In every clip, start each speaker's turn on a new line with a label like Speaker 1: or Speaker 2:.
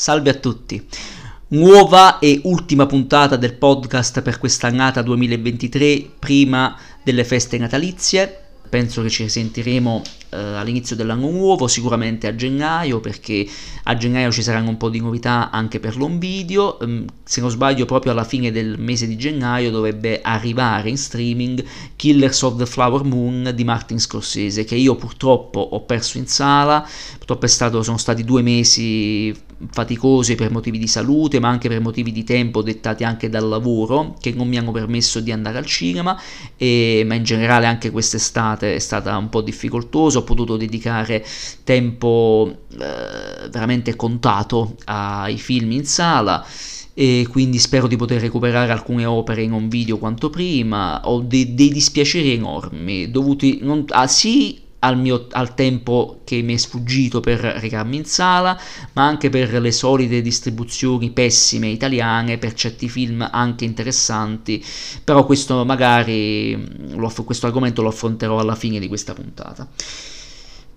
Speaker 1: Salve a tutti. Nuova e ultima puntata del podcast per quest'annata 2023, prima delle feste natalizie. Penso che ci sentiremo eh, all'inizio dell'anno nuovo, sicuramente a gennaio, perché a gennaio ci saranno un po' di novità anche per l'home video. Um, se non sbaglio, proprio alla fine del mese di gennaio dovrebbe arrivare in streaming Killers of the Flower Moon di Martin Scorsese, che io purtroppo ho perso in sala. Purtroppo stato, sono stati due mesi faticosi per motivi di salute, ma anche per motivi di tempo dettati anche dal lavoro, che non mi hanno permesso di andare al cinema, e, ma in generale anche quest'estate è stata un po' difficoltosa ho potuto dedicare tempo eh, veramente contato ai film in sala e quindi spero di poter recuperare alcune opere in un video quanto prima. Ho dei, dei dispiaceri enormi dovuti non, ah, sì al, mio, al tempo che mi è sfuggito per recarmi in sala, ma anche per le solite distribuzioni pessime italiane, per certi film anche interessanti, però questo magari, lo, questo argomento lo affronterò alla fine di questa puntata.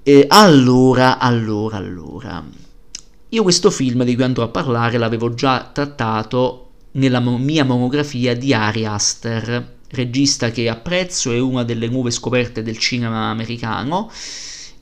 Speaker 1: E allora, allora, allora, io questo film di cui andrò a parlare l'avevo già trattato nella mia monografia di Ari Aster, regista che apprezzo, è una delle nuove scoperte del cinema americano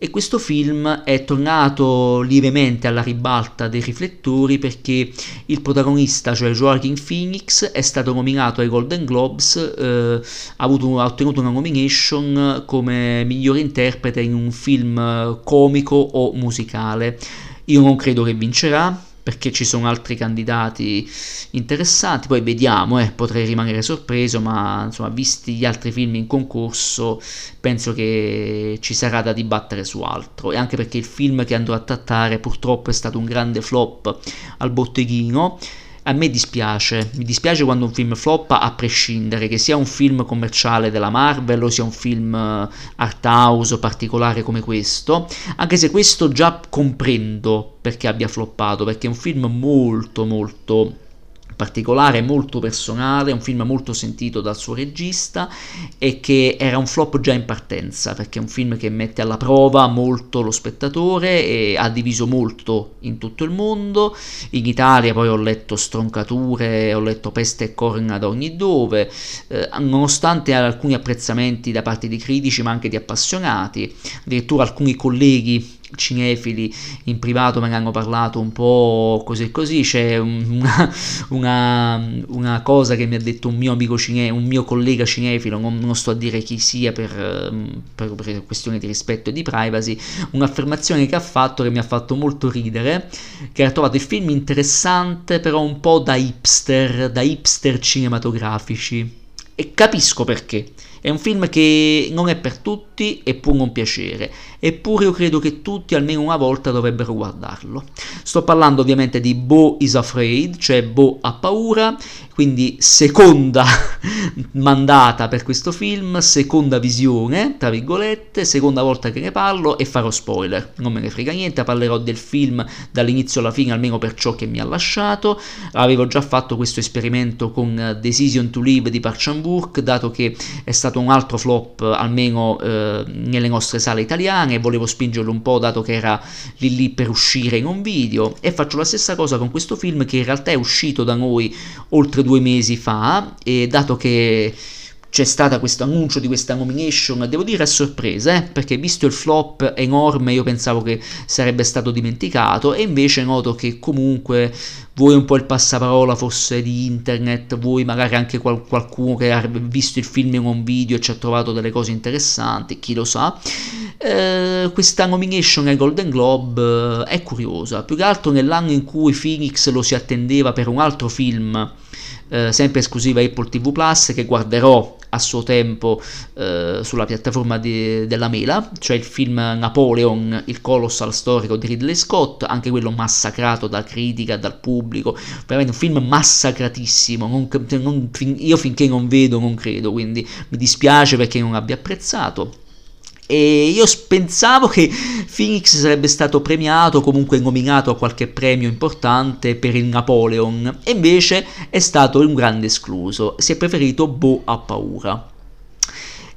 Speaker 1: e questo film è tornato lievemente alla ribalta dei riflettori perché il protagonista, cioè Joaquin Phoenix, è stato nominato ai Golden Globes, eh, ha, avuto, ha, ottenuto una nomination come migliore interprete in un film comico o musicale. Io non credo che vincerà, perché ci sono altri candidati interessanti, poi vediamo, eh, potrei rimanere sorpreso, ma insomma, visti gli altri film in concorso, penso che ci sarà da dibattere su altro, e anche perché il film che andrò a trattare purtroppo è stato un grande flop al botteghino, a me dispiace, mi dispiace quando un film floppa a prescindere, che sia un film commerciale della Marvel o sia un film eh, art house particolare come questo, anche se questo già comprendo perché abbia floppato, perché è un film molto molto particolare, molto personale, un film molto sentito dal suo regista e che era un flop già in partenza, perché è un film che mette alla prova molto lo spettatore e ha diviso molto in tutto il mondo. In Italia poi ho letto stroncature, ho letto peste e corna da ogni dove, eh, nonostante alcuni apprezzamenti da parte di critici ma anche di appassionati, addirittura alcuni colleghi cinefili in privato me ne hanno parlato un po' così e così, c'è una, una, una, cosa che mi ha detto un mio amico cinefilo, un mio collega cinefilo, non, non sto a dire chi sia per, per, per questioni di rispetto e di privacy, un'affermazione che ha fatto che mi ha fatto molto ridere, che ha trovato il film interessante però un po' da hipster, da hipster cinematografici e capisco perché. È un film che non è per tutti e può non piacere, eppure io credo che tutti almeno una volta dovrebbero guardarlo. Sto parlando ovviamente di Bo is Afraid, cioè Bo ha paura, quindi seconda mandata per questo film, seconda visione, tra virgolette, seconda volta che ne parlo e farò spoiler, non me ne frega niente, parlerò del film dall'inizio alla fine almeno per ciò che mi ha lasciato, avevo già fatto questo esperimento con Decision to Live di Park Chan-wook, dato che è stato un altro flop almeno eh, nelle nostre sale italiane e volevo spingerlo un po' dato che era lì lì per uscire in un video. E faccio la stessa cosa con questo film che in realtà è uscito da noi oltre due mesi fa e dato che c'è stato questo annuncio di questa nomination, devo dire a sorpresa, eh, perché visto il flop enorme io pensavo che sarebbe stato dimenticato e invece noto che comunque vuoi un po' il passaparola fosse di internet, vuoi magari anche qual- qualcuno che ha visto il film in un video e ci ha trovato delle cose interessanti, chi lo sa. Eh, questa nomination ai Golden Globe eh, è curiosa, più che altro nell'anno in cui Phoenix lo si attendeva per un altro film eh, sempre esclusiva Apple TV Plus che guarderò a suo tempo eh, sulla piattaforma di, della Mela, cioè il film Napoleon, il colossal storico di Ridley Scott, anche quello massacrato dalla critica, dal pubblico, veramente un film massacratissimo, non, non, io finché non vedo non credo, quindi mi dispiace perché non abbia apprezzato. E io pensavo che Phoenix sarebbe stato premiato, comunque nominato a qualche premio importante per il Napoleon, e invece è stato un grande escluso, si è preferito Bo a paura.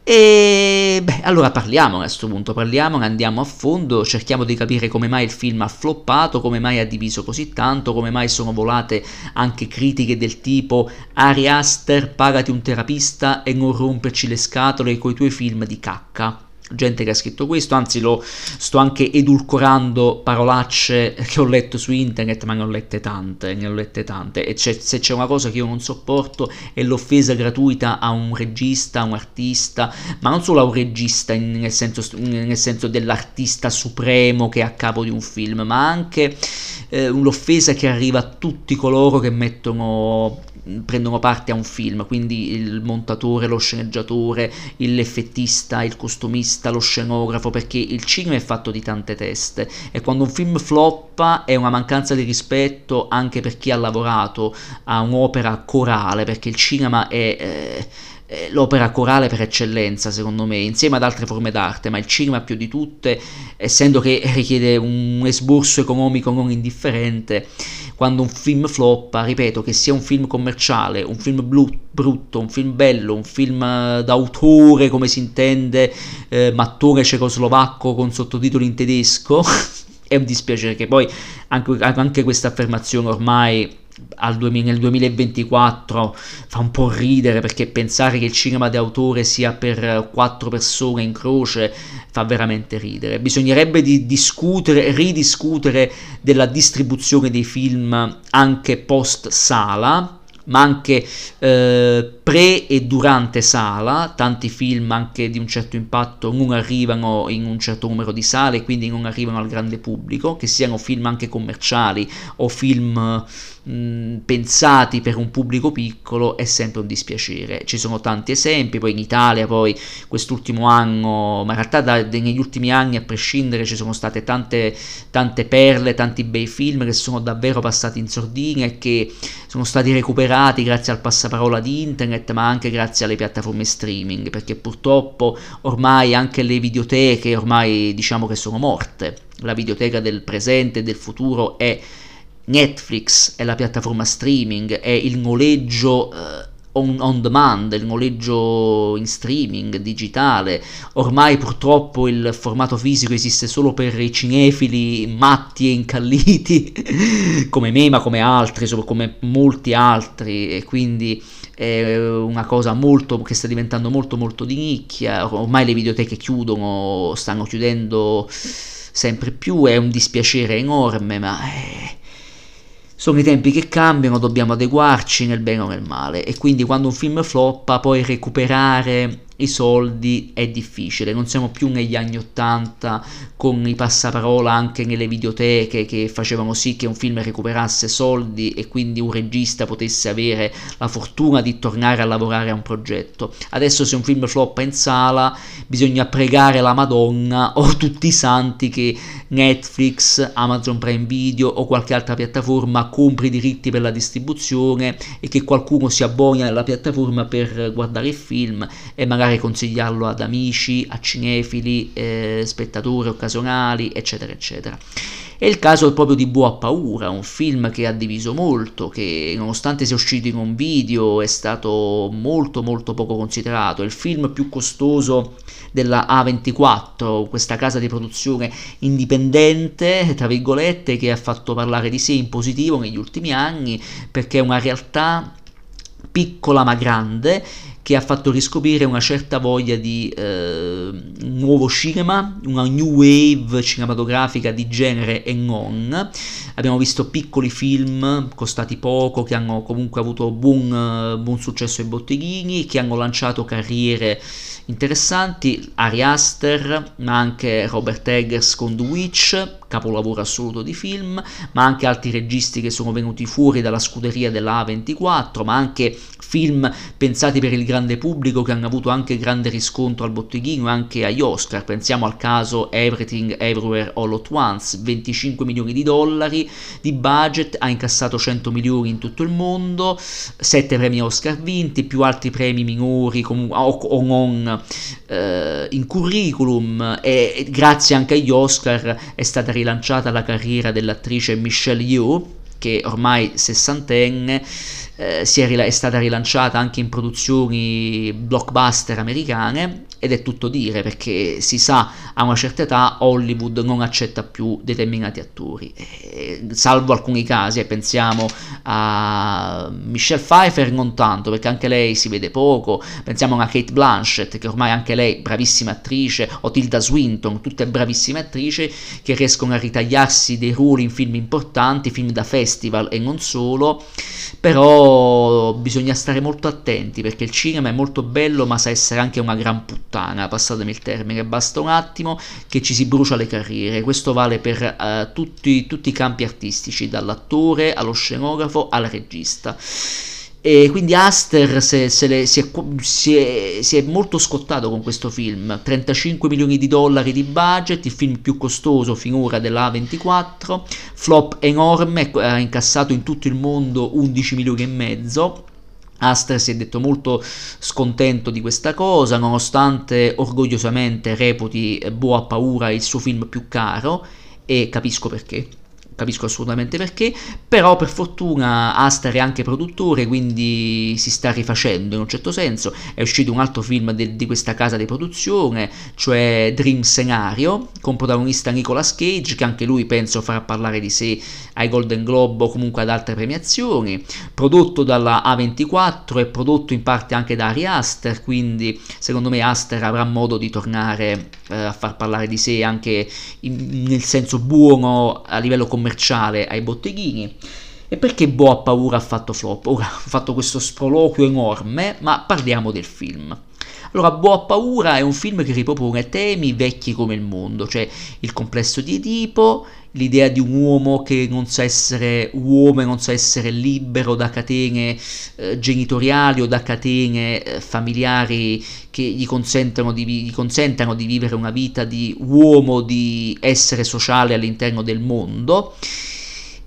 Speaker 1: E beh, allora parliamo a questo punto, parliamo, andiamo a fondo, cerchiamo di capire come mai il film ha floppato, come mai ha diviso così tanto, come mai sono volate anche critiche del tipo Ari Aster, pagati un terapista e non romperci le scatole coi tuoi film di cacca gente che ha scritto questo, anzi lo sto anche edulcorando parolacce che ho letto su internet, ma ne ho lette tante, ne ho lette tante, e c'è, se c'è una cosa che io non sopporto è l'offesa gratuita a un regista, a un artista, ma non solo a un regista in, nel, senso, nel senso dell'artista supremo che è a capo di un film, ma anche eh, l'offesa che arriva a tutti coloro che mettono prendono parte a un film, quindi il montatore, lo sceneggiatore, l'effettista, il costumista, lo scenografo, perché il cinema è fatto di tante teste. E quando un film floppa è una mancanza di rispetto anche per chi ha lavorato a un'opera corale, perché il cinema è... Eh, l'opera corale per eccellenza, secondo me, insieme ad altre forme d'arte, ma il cinema più di tutte, essendo che richiede un esborso economico non indifferente, quando un film floppa, ripeto, che sia un film commerciale, un film blu, brutto, un film bello, un film eh, d'autore, come si intende, eh, mattore cecoslovacco con sottotitoli in tedesco, è un dispiacere che poi anche, anche questa affermazione ormai al 2000, nel 2024 fa un po' ridere perché pensare che il cinema d'autore sia per quattro persone in croce fa veramente ridere. Bisognerebbe di discutere, ridiscutere della distribuzione dei film anche post sala ma anche eh, pre e durante sala, tanti film anche di un certo impatto non arrivano in un certo numero di sale, quindi non arrivano al grande pubblico, che siano film anche commerciali o film mh, pensati per un pubblico piccolo è sempre un dispiacere. Ci sono tanti esempi, poi in Italia, poi quest'ultimo anno, ma in realtà da, negli ultimi anni a prescindere ci sono state tante, tante perle, tanti bei film che sono davvero passati in sordina e che sono stati recuperati grazie al passaparola di internet, ma anche grazie alle piattaforme streaming, perché purtroppo ormai anche le videoteche ormai diciamo che sono morte. La videoteca del presente e del futuro è Netflix è la piattaforma streaming, è il noleggio eh, on, on, demand, il noleggio in streaming digitale. Ormai purtroppo il formato fisico esiste solo per i cinefili matti e incalliti, come me, ma come altri, come molti altri, e quindi è una cosa molto che sta diventando molto molto di nicchia. Ormai le videoteche chiudono, stanno chiudendo sempre più, è un dispiacere enorme, ma... È sono i tempi che cambiano, dobbiamo adeguarci nel bene o nel male e quindi quando un film floppa poi recuperare i soldi è difficile, non siamo più negli anni 80 con i passaparola anche nelle videoteche che facevano sì che un film recuperasse soldi e quindi un regista potesse avere la fortuna di tornare a lavorare a un progetto. Adesso se un film floppa in sala bisogna pregare la Madonna o tutti i santi che Netflix, Amazon Prime Video o qualche altra piattaforma compri i diritti per la distribuzione e che qualcuno si abboni alla piattaforma per guardare il film e magari magari consigliarlo ad amici, a cinefili, eh, spettatori occasionali, eccetera, eccetera. È il caso proprio di Boa Paura, un film che ha diviso molto, che nonostante sia uscito in un video è stato molto molto poco considerato, è il film più costoso della A24, questa casa di produzione indipendente, tra virgolette, che ha fatto parlare di sé in positivo negli ultimi anni, perché è una realtà piccola ma grande che ha fatto riscoprire una certa voglia di eh, nuovo cinema, una new wave cinematografica di genere e non. Abbiamo visto piccoli film costati poco, che hanno comunque avuto buon, buon successo ai botteghini, che hanno lanciato carriere interessanti, Ari Aster, ma anche Robert Eggers con The Witch, capolavoro assoluto di film, ma anche altri registi che sono venuti fuori dalla scuderia della A24, ma anche film pensati per il grande pubblico che hanno avuto anche grande riscontro al botteghino e anche agli Oscar. Pensiamo al caso Everything Everywhere All at Once, 25 milioni di dollari di budget, ha incassato 100 milioni in tutto il mondo, 7 premi Oscar vinti, più altri premi minori comunque, o, o non eh, in curriculum e grazie anche agli Oscar è stata rilanciata la carriera dell'attrice Michelle Yeoh che ormai sessantenne eh, è, è, stata rilanciata anche in produzioni blockbuster americane ed è tutto dire perché si sa a una certa età Hollywood non accetta più determinati attori, eh, salvo alcuni casi, eh, pensiamo a Michelle Pfeiffer non tanto perché anche lei si vede poco, pensiamo a Kate Blanchett che ormai anche lei bravissima attrice, o Tilda Swinton, tutte bravissime attrici che riescono a ritagliarsi dei ruoli in film importanti, film da festival e non solo, però bisogna stare molto attenti perché il cinema è molto bello ma sa essere anche una gran puttana, passatemi il termine, basta un attimo che ci si brucia le carriere, questo vale per uh, tutti, tutti i campi artistici, dall'attore allo scenografo al regista. E quindi Aster se, se le, si, è, si, è, si, è, molto scottato con questo film, 35 milioni di dollari di budget, il film più costoso finora della A24, flop enorme, ha incassato in tutto il mondo 11 milioni e mezzo. Aster si è detto molto scontento di questa cosa, nonostante orgogliosamente reputi Boa Paura il suo film più caro, e capisco perché capisco assolutamente perché, però per fortuna Aster è anche produttore, quindi si sta rifacendo in un certo senso, è uscito un altro film de- di questa casa di produzione, cioè Dream Scenario, con protagonista Nicolas Cage, che anche lui penso farà parlare di sé ai Golden Globe o comunque ad altre premiazioni, prodotto dalla A24 e prodotto in parte anche da Ari Aster, quindi secondo me Aster avrà modo di tornare eh, a far parlare di sé anche in, nel senso buono a livello commerciale ai botteghini. E perché Bo ha paura ha fatto flop? Ora ho fatto questo sproloquio enorme, ma parliamo del film. Allora, Bo ha paura è un film che ripropone temi vecchi come il mondo, cioè il complesso di Edipo, l'idea di un uomo che non sa essere uomo e non sa essere libero da catene eh, genitoriali o da catene eh, familiari che gli consentano, di, gli consentano di vivere una vita di uomo, di essere sociale all'interno del mondo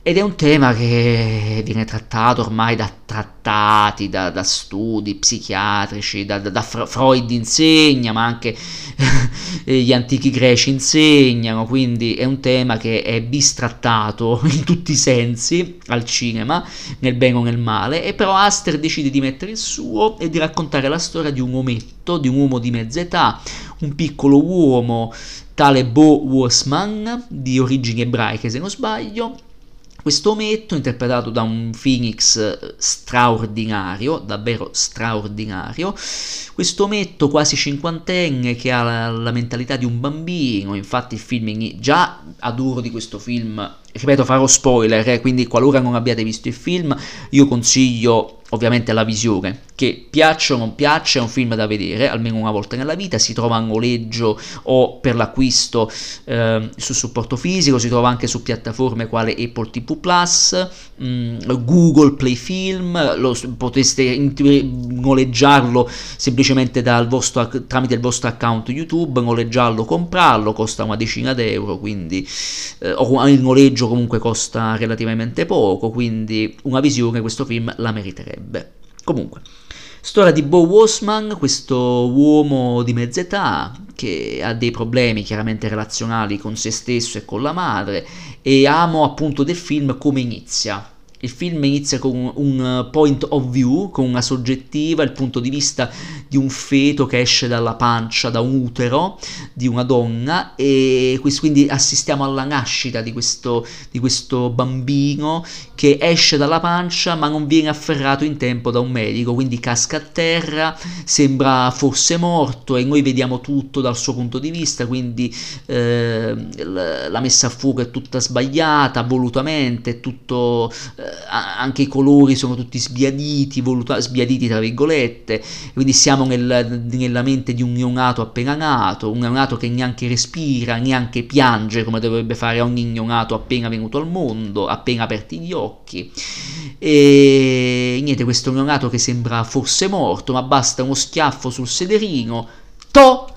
Speaker 1: ed è un tema che viene trattato ormai da trattati, da, da studi psichiatrici, da, da, da, Freud insegna, ma anche gli antichi greci insegnano, quindi è un tema che è bistrattato in tutti i sensi al cinema, nel bene o nel male, e però Aster decide di mettere il suo e di raccontare la storia di un ometto, di un uomo di mezza età, un piccolo uomo, tale Bo Wussman, di origini ebraiche se non sbaglio, questo ometto, interpretato da un Phoenix eh, straordinario, davvero straordinario, questo ometto quasi cinquantenne che ha la, la mentalità di un bambino, infatti il film, già adoro di questo film, ripeto farò spoiler, eh, quindi qualora non abbiate visto il film, io consiglio ovviamente la visione, che piaccia o non piaccia, è un film da vedere almeno una volta nella vita, si trova a noleggio o per l'acquisto eh, su supporto fisico, si trova anche su piattaforme quale Apple TV Plus, mm, Google Play Film, lo, potreste noleggiarlo semplicemente vostro, tramite il vostro account YouTube, noleggiarlo, comprarlo, costa una decina d'euro, quindi eh, o il noleggio comunque costa relativamente poco, quindi una visione questo film la meriterebbe. Comunque, storia di Bo Wossman, questo uomo di mezza età che ha dei problemi chiaramente relazionali con se stesso e con la madre e amo appunto del film come inizia il film inizia con un point of view, con una soggettiva, il punto di vista di un feto che esce dalla pancia, da un utero di una donna e quindi assistiamo alla nascita di questo, di questo bambino che esce dalla pancia ma non viene afferrato in tempo da un medico, quindi casca a terra, sembra forse morto e noi vediamo tutto dal suo punto di vista, quindi eh, la messa a fuoco è tutta sbagliata, volutamente, è tutto... Eh, anche i colori sono tutti sbiaditi, voluta- sbiaditi tra virgolette, quindi siamo nel, nella mente di un neonato appena nato, un neonato che neanche respira, neanche piange come dovrebbe fare ogni neonato appena venuto al mondo, appena aperti gli occhi. E niente, questo neonato che sembra forse morto, ma basta uno schiaffo sul sederino. To!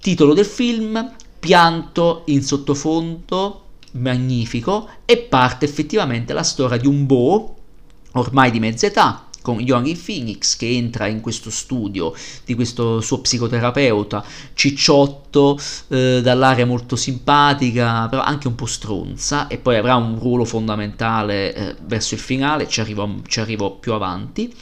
Speaker 1: Titolo del film, pianto in sottofondo magnifico e parte effettivamente la storia di un Bo, ormai di mezza età, con Joaquin Phoenix che entra in questo studio di questo suo psicoterapeuta cicciotto eh, dall'aria molto simpatica però anche un po' stronza e poi avrà un ruolo fondamentale eh, verso il finale ci arrivo, ci arrivo più avanti.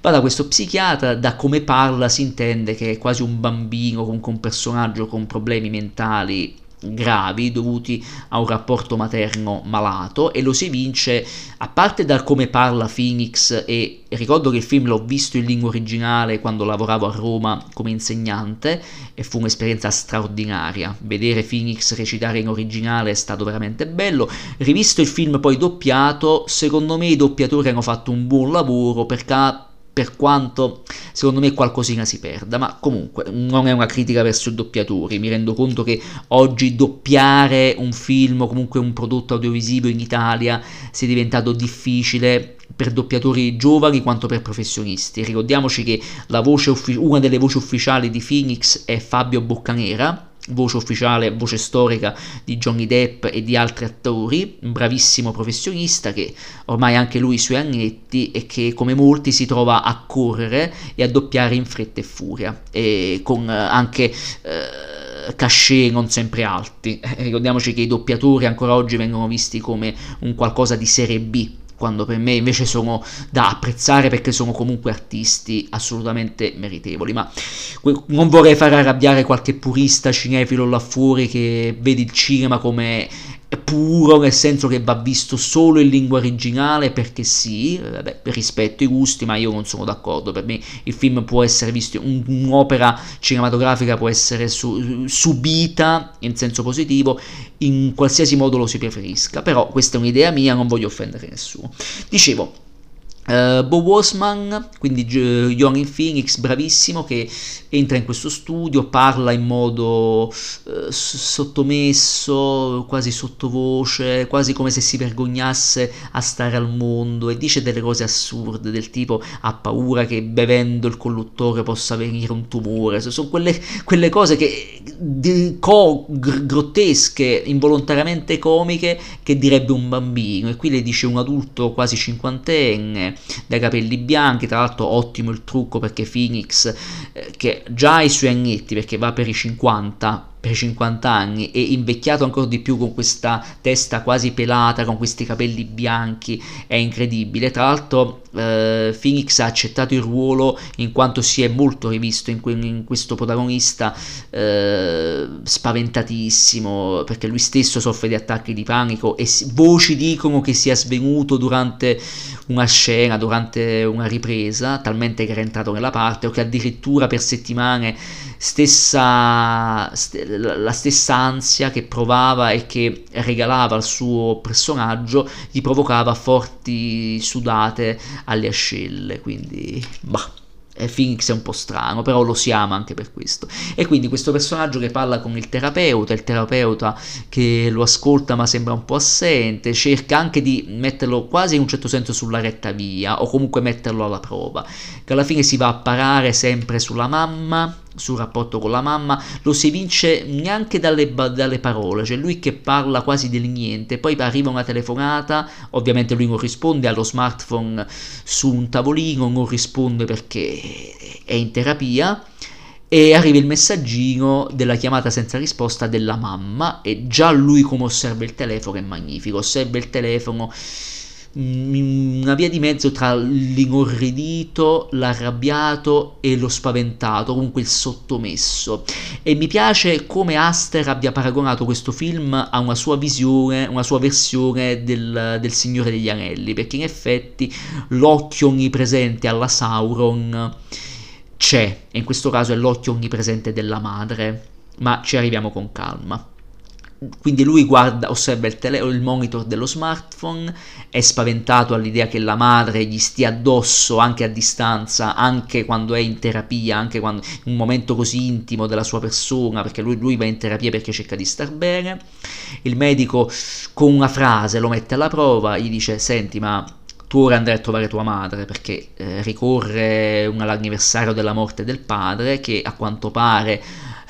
Speaker 1: Va da questo psichiatra da come parla si intende che è quasi un bambino comunque un personaggio con problemi mentali gravi dovuti a un rapporto materno malato e lo si evince a parte dal come parla Phoenix e ricordo che il film l'ho visto in lingua originale quando lavoravo a Roma come insegnante e fu un'esperienza straordinaria. Vedere Phoenix recitare in originale è stato veramente bello. Rivisto il film poi doppiato secondo me i doppiatori hanno fatto un buon lavoro perché per quanto secondo me qualcosina si perda, ma comunque non è una critica verso i doppiatori, mi rendo conto che oggi doppiare un film o comunque un prodotto audiovisivo in Italia sia diventato difficile per doppiatori giovani quanto per professionisti. Ricordiamoci che uffi- una delle voci ufficiali di Phoenix è Fabio Boccanera, voce ufficiale, voce storica di Johnny Depp e di altri attori, un bravissimo professionista che ormai anche lui sui annetti e che come molti si trova a correre e a doppiare in fretta e furia e con eh, anche eh, cachet non sempre alti. Ricordiamoci che i doppiatori ancora oggi vengono visti come un qualcosa di serie B quando per me invece sono da apprezzare perché sono comunque artisti assolutamente meritevoli. Ma non vorrei far arrabbiare qualche purista cinefilo là fuori che vede il cinema come puro nel senso che va visto solo in lingua originale perché sì, vabbè, rispetto i gusti, ma io non sono d'accordo. Per me il film può essere visto, un'opera cinematografica può essere su, subita in senso positivo in qualsiasi modo lo si preferisca. Però questa è un'idea mia, non voglio offendere nessuno. Dicevo, Uh, Bo Wasman, quindi uh, Joaquin Phoenix, bravissimo, che entra in questo studio, parla in modo uh, sottomesso, quasi sottovoce, quasi come se si vergognasse a stare al mondo e dice delle cose assurde del tipo ha paura che bevendo il colluttore possa venire un tumore. Sono quelle, quelle cose che, di, co, gr- grottesche, involontariamente comiche che direbbe un bambino e qui le dice un adulto quasi cinquantenne dai capelli bianchi, tra l'altro ottimo il trucco perché Phoenix eh, che già ha i suoi agnetti perché va per i 50 per 50 anni e invecchiato ancora di più con questa testa quasi pelata, con questi capelli bianchi, è incredibile. Tra l'altro eh, Phoenix ha accettato il ruolo in quanto si è molto rivisto in, que- in questo protagonista eh, spaventatissimo, perché lui stesso soffre di attacchi di panico e si- voci dicono che sia svenuto durante una scena, durante una ripresa, talmente che era entrato nella parte, o che addirittura per settimane stessa, st- la stessa ansia che provava e che regalava al suo personaggio gli provocava forti sudate alle ascelle, quindi bah. Phoenix è un po' strano, però lo si ama anche per questo. E quindi questo personaggio che parla con il terapeuta, il terapeuta che lo ascolta ma sembra un po' assente, cerca anche di metterlo quasi in un certo senso sulla retta via o comunque metterlo alla prova, che alla fine si va a parare sempre sulla mamma sul rapporto con la mamma, lo si evince neanche dalle, dalle, parole, cioè lui che parla quasi del niente, poi arriva una telefonata, ovviamente lui non risponde allo smartphone su un tavolino, non risponde perché è in terapia e arriva il messaggino della chiamata senza risposta della mamma e già lui come osserva il telefono è magnifico, osserva il telefono una via di mezzo tra l'inorridito, l'arrabbiato e lo spaventato, comunque il sottomesso. E mi piace come Aster abbia paragonato questo film a una sua visione, una sua versione del, del Signore degli Anelli, perché in effetti l'occhio onnipresente alla Sauron c'è, e in questo caso è l'occhio onnipresente della madre, ma ci arriviamo con calma. Quindi lui guarda, osserva il, tele, il, monitor dello smartphone, è spaventato all'idea che la madre gli stia addosso anche a distanza, anche quando è in terapia, anche quando in un momento così intimo della sua persona, perché lui, lui va in terapia perché cerca di star bene. Il medico con una frase lo mette alla prova, gli dice senti ma tu ora andrai a trovare tua madre perché eh, ricorre un, l'anniversario della morte del padre che a quanto pare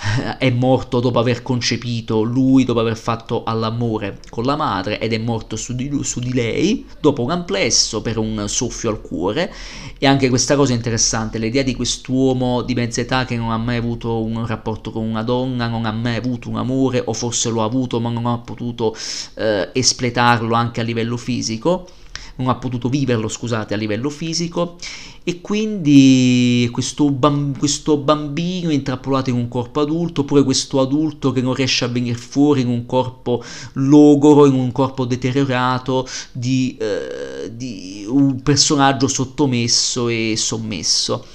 Speaker 1: è morto dopo aver concepito lui, dopo aver fatto all'amore con la madre ed è morto su di, lui, su di lei, dopo un amplesso per un soffio al cuore. E anche questa cosa è interessante, l'idea di quest'uomo di mezza età che non ha mai avuto un rapporto con una donna, non ha mai avuto un amore, o forse lo ha avuto ma non ha potuto eh, espletarlo anche a livello fisico non ha potuto viverlo, scusate, a livello fisico e quindi questo, bam- questo bambino intrappolato in un corpo adulto, oppure questo adulto che non riesce a venire fuori in un corpo logoro, in un corpo deteriorato di, eh, di un personaggio sottomesso e sommesso.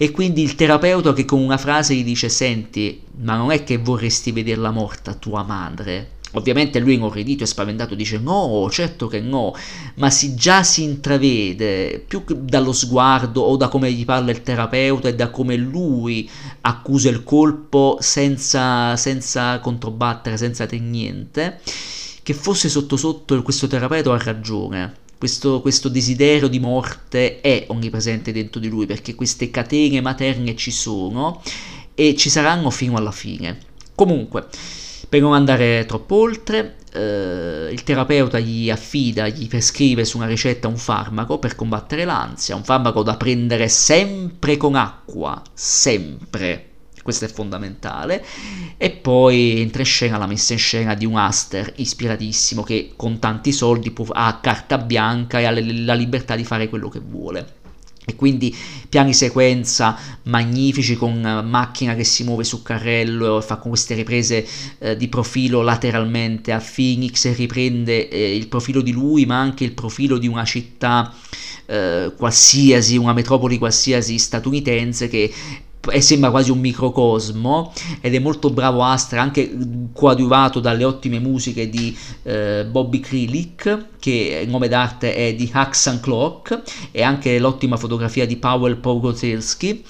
Speaker 1: E quindi il terapeuta che con una frase gli dice: Senti, ma non è che vorresti vederla morta tua madre? Ovviamente lui inorridito e spaventato dice no, certo che no, ma si già si intravede più dallo sguardo o da come gli parla il terapeuta e da come lui accusa il colpo senza, senza controbattere, senza te niente, che fosse sotto sotto questo terapeuta ha ragione. Questo, questo desiderio di morte è onnipresente dentro di lui perché queste catene materne ci sono e ci saranno fino alla fine. Comunque, per non andare troppo oltre, eh, il terapeuta gli affida, gli prescrive su una ricetta un farmaco per combattere l'ansia, un farmaco da prendere sempre con acqua, sempre. Questo è fondamentale. E poi entra in scena la messa in scena di un Aster ispiratissimo che con tanti soldi ha carta bianca e ha la libertà di fare quello che vuole e quindi piani sequenza magnifici con macchina che si muove su carrello e fa con queste riprese eh, di profilo lateralmente a Phoenix riprende eh, il profilo di lui ma anche il profilo di una città eh, qualsiasi, una metropoli qualsiasi statunitense che e sembra quasi un microcosmo ed è molto bravo Astra anche coadiuvato dalle ottime musiche di eh, Bobby Krilik che il nome d'arte è di Haxan Clock e anche l'ottima fotografia di Paweł Pogotelsky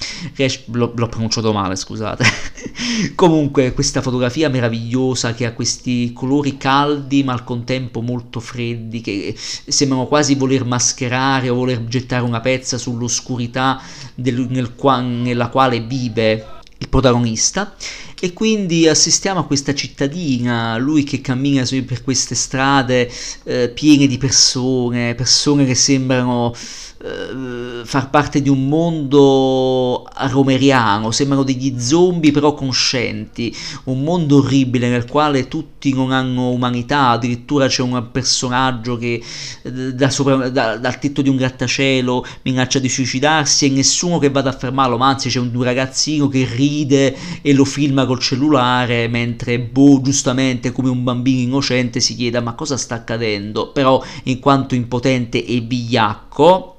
Speaker 1: l'ho, l'ho pronunciato male scusate. Comunque questa fotografia meravigliosa che ha questi colori caldi ma al contempo molto freddi che sembrano quasi voler mascherare o voler gettare una pezza sull'oscurità del, nel, nella quale vive il protagonista e quindi assistiamo a questa cittadina, lui che cammina per queste strade eh, piene di persone, persone che sembrano eh, far parte di un mondo romeriano, sembrano degli zombie però conscienti, un mondo orribile nel quale tutti non hanno umanità, addirittura c'è un personaggio che eh, da sopra, da, dal tetto di un grattacielo minaccia di suicidarsi e nessuno che vada a fermarlo, ma anzi c'è un, un ragazzino che ride e lo filma col cellulare mentre boh giustamente come un bambino innocente si chiede ma cosa sta accadendo, però in quanto impotente e vigliacco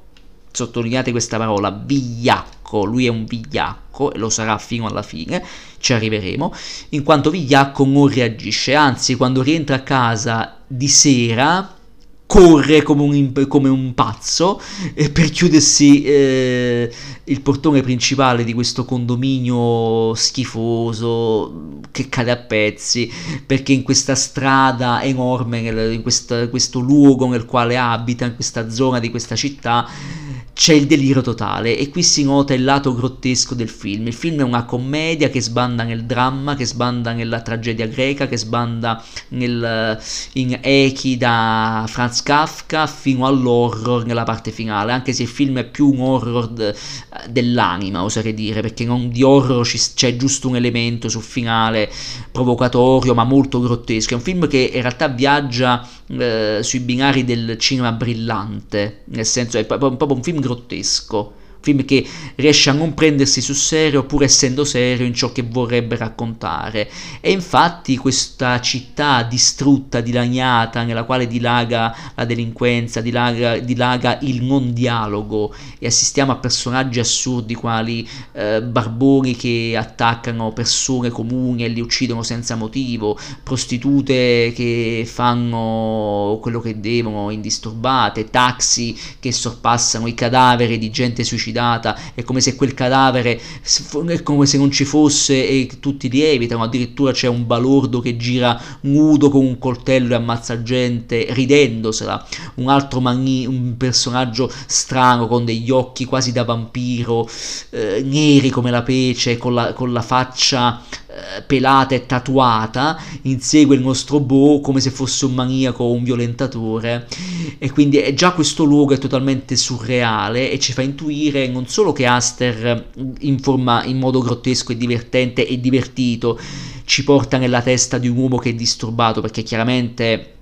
Speaker 1: sottolineate questa parola, vigliacco, lui è un vigliacco e lo sarà fino alla fine, ci arriveremo, in quanto vigliacco non reagisce, anzi quando rientra a casa di sera corre come un, come un pazzo eh, per chiudersi eh, il portone principale di questo condominio schifoso che cade a pezzi perché in questa strada enorme, in questa, questo luogo nel quale abita, in questa zona di questa città, c'è il delirio totale e qui si nota il lato grottesco del film. Il film è una commedia che sbanda nel dramma, che sbanda nella tragedia greca, che sbanda nel, in echi da Franz Kafka fino all'horror nella parte finale, anche se il film è più un horror dell'anima, oserei dire, perché non di horror c'è giusto un elemento sul finale provocatorio ma molto grottesco. È un film che in realtà viaggia eh, sui binari del cinema brillante, nel senso è proprio un film grottesco film che riesce a non prendersi sul serio pur essendo serio in ciò che vorrebbe raccontare. E infatti questa città distrutta, dilaniata nella quale dilaga la delinquenza, dilaga, dilaga il non dialogo e assistiamo a personaggi assurdi quali eh, barboni che attaccano persone comuni e li uccidono senza motivo, prostitute che fanno quello che devono indisturbate, taxi che sorpassano i cadaveri di gente suicidata trucidata, è come se quel cadavere è come se non ci fosse e tutti li evitano, addirittura c'è un balordo che gira nudo con un coltello e ammazza gente ridendosela, un altro magni- un personaggio strano con degli occhi quasi da vampiro, eh, neri come la pece, con la, con la faccia eh, pelata e tatuata, insegue il nostro Bo come se fosse un maniaco o un violentatore. E quindi è già questo luogo è totalmente surreale e ci fa intuire non solo che Aster informa in modo grottesco e divertente e divertito ci porta nella testa di un uomo che è disturbato perché chiaramente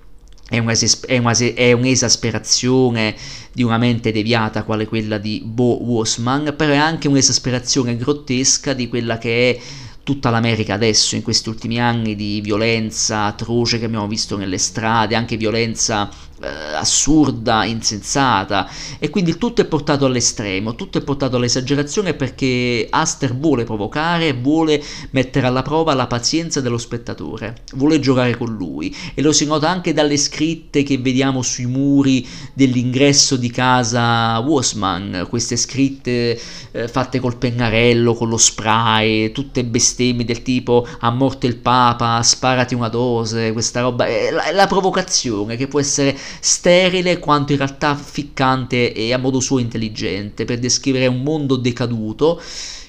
Speaker 1: è, un'esasperazione di una mente deviata quale quella di Bo Wasman, però è anche un'esasperazione grottesca di quella che è tutta l'America adesso, in questi ultimi anni di violenza atroce che abbiamo visto nelle strade, anche violenza eh, assurda, insensata. E quindi tutto è portato all'estremo, tutto è portato all'esagerazione perché Aster vuole provocare, vuole mettere alla prova la pazienza dello spettatore, vuole giocare con lui. E lo si nota anche dalle scritte che vediamo sui muri dell'ingresso di casa Wasman, queste scritte eh, fatte col pennarello, con lo spray, tutte bestemmie del tipo a morte il papa, sparati una dose, questa roba, è la, è la provocazione che può essere sterile quanto in realtà ficcante e a modo suo intelligente per descrivere un mondo decaduto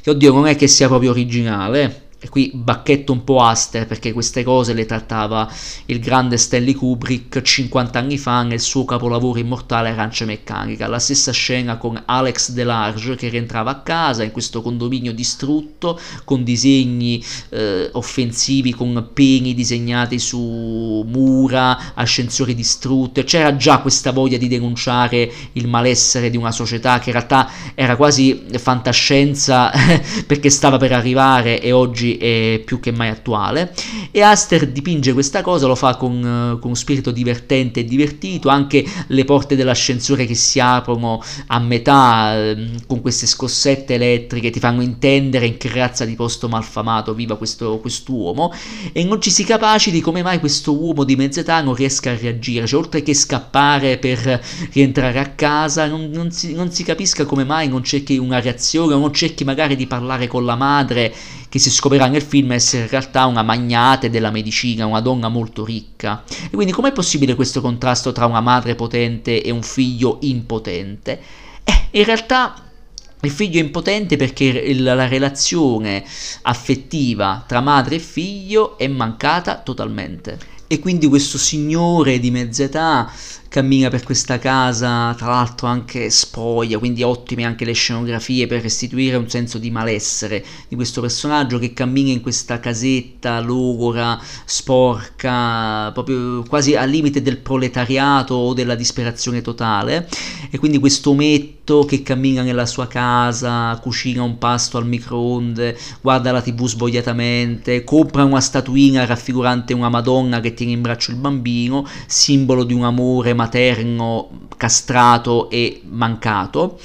Speaker 1: che oddio non è che sia proprio originale e qui bacchetto un po' Aster perché queste cose le trattava il grande Stanley Kubrick 50 anni fa nel suo capolavoro immortale Arancia Meccanica. La stessa scena con Alex Delarge che rientrava a casa in questo condominio distrutto con disegni eh, offensivi, con peni disegnati su mura, ascensori distrutti. C'era già questa voglia di denunciare il malessere di una società che in realtà era quasi fantascienza perché stava per arrivare e oggi è più che mai attuale. E Aster dipinge questa cosa, lo fa con, con spirito divertente e divertito, anche le porte dell'ascensore che si aprono a metà ehm, con queste scossette elettriche ti fanno intendere in che razza di posto malfamato viva questo quest'uomo. E non ci si capaci di come mai questo uomo di mezz'età non riesca a reagire, cioè oltre che scappare per rientrare a casa non, non, si, non si capisca come mai non cerchi una reazione non cerchi magari di parlare con la madre che si scoprirà nel film essere in realtà una magnate della medicina, una donna molto ricca. E quindi com'è possibile questo contrasto tra una madre potente e un figlio impotente? Eh, in realtà il figlio è impotente perché la relazione affettiva tra madre e figlio è mancata totalmente. E quindi questo signore di mezza età cammina per questa casa, tra l'altro anche spoglia, quindi ottime anche le scenografie per restituire un senso di malessere di questo personaggio che cammina in questa casetta logora, sporca, proprio quasi al limite del proletariato o della disperazione totale. E quindi questo ometto che cammina nella sua casa, cucina un pasto al microonde, guarda la tv svogliatamente, compra una statuina raffigurante una Madonna che tiene in braccio il bambino, simbolo di un amore materno castrato e mancato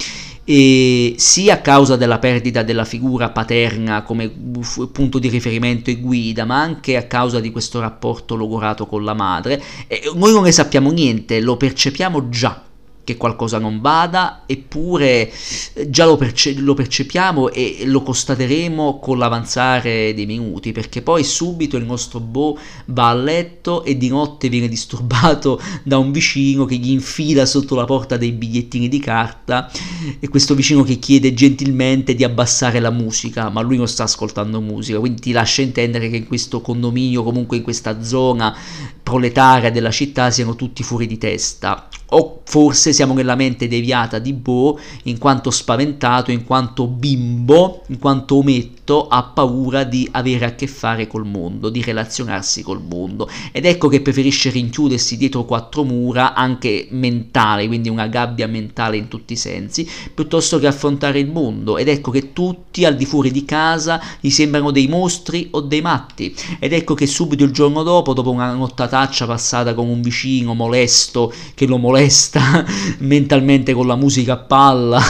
Speaker 1: e sia a causa della perdita della figura paterna come punto di riferimento e guida, ma anche a causa di questo rapporto logorato con la madre. E noi non ne sappiamo niente, lo percepiamo già che qualcosa non vada, eppure eh, già lo, perce- lo, percepiamo e lo constateremo con l'avanzare dei minuti, perché poi subito il nostro Bo va a letto e di notte viene disturbato da un vicino che gli infila sotto la porta dei bigliettini di carta e questo vicino che chiede gentilmente di abbassare la musica, ma lui non sta ascoltando musica, quindi ti lascia intendere che in questo condominio, comunque in questa zona proletaria della città siano tutti fuori di testa o forse siamo nella mente deviata di Bo in quanto spaventato, in quanto bimbo, in quanto ometto ha paura di avere a che fare col mondo, di relazionarsi col mondo ed ecco che preferisce rinchiudersi dietro quattro mura anche mentale, quindi una gabbia mentale in tutti i sensi, piuttosto che affrontare il mondo ed ecco che tutti al di fuori di casa gli sembrano dei mostri o dei matti ed ecco che subito il giorno dopo, dopo una nottataccia passata con un vicino molesto che lo molesta mentalmente con la musica a palla.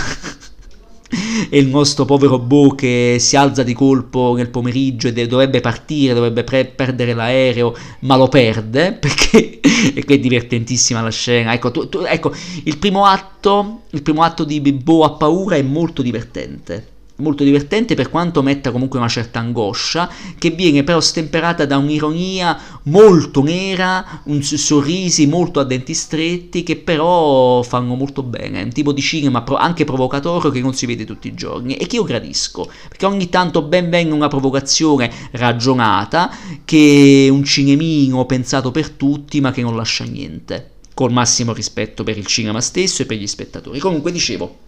Speaker 1: E il nostro povero Bo che si alza di colpo nel pomeriggio e dovrebbe partire, dovrebbe pre- perdere l'aereo, ma lo perde perché e qui è divertentissima la scena. Ecco, tu, tu, ecco, il primo atto, il primo atto di Bo ha paura è molto divertente molto divertente per quanto metta comunque una certa angoscia, che viene però stemperata da un'ironia molto nera, un sorrisi molto a denti stretti che però fanno molto bene, è un tipo di cinema anche provocatorio che non si vede tutti i giorni e che io gradisco, perché ogni tanto ben venga una provocazione ragionata che un cinemino pensato per tutti ma che non lascia niente, col massimo rispetto per il cinema stesso e per gli spettatori. Comunque dicevo,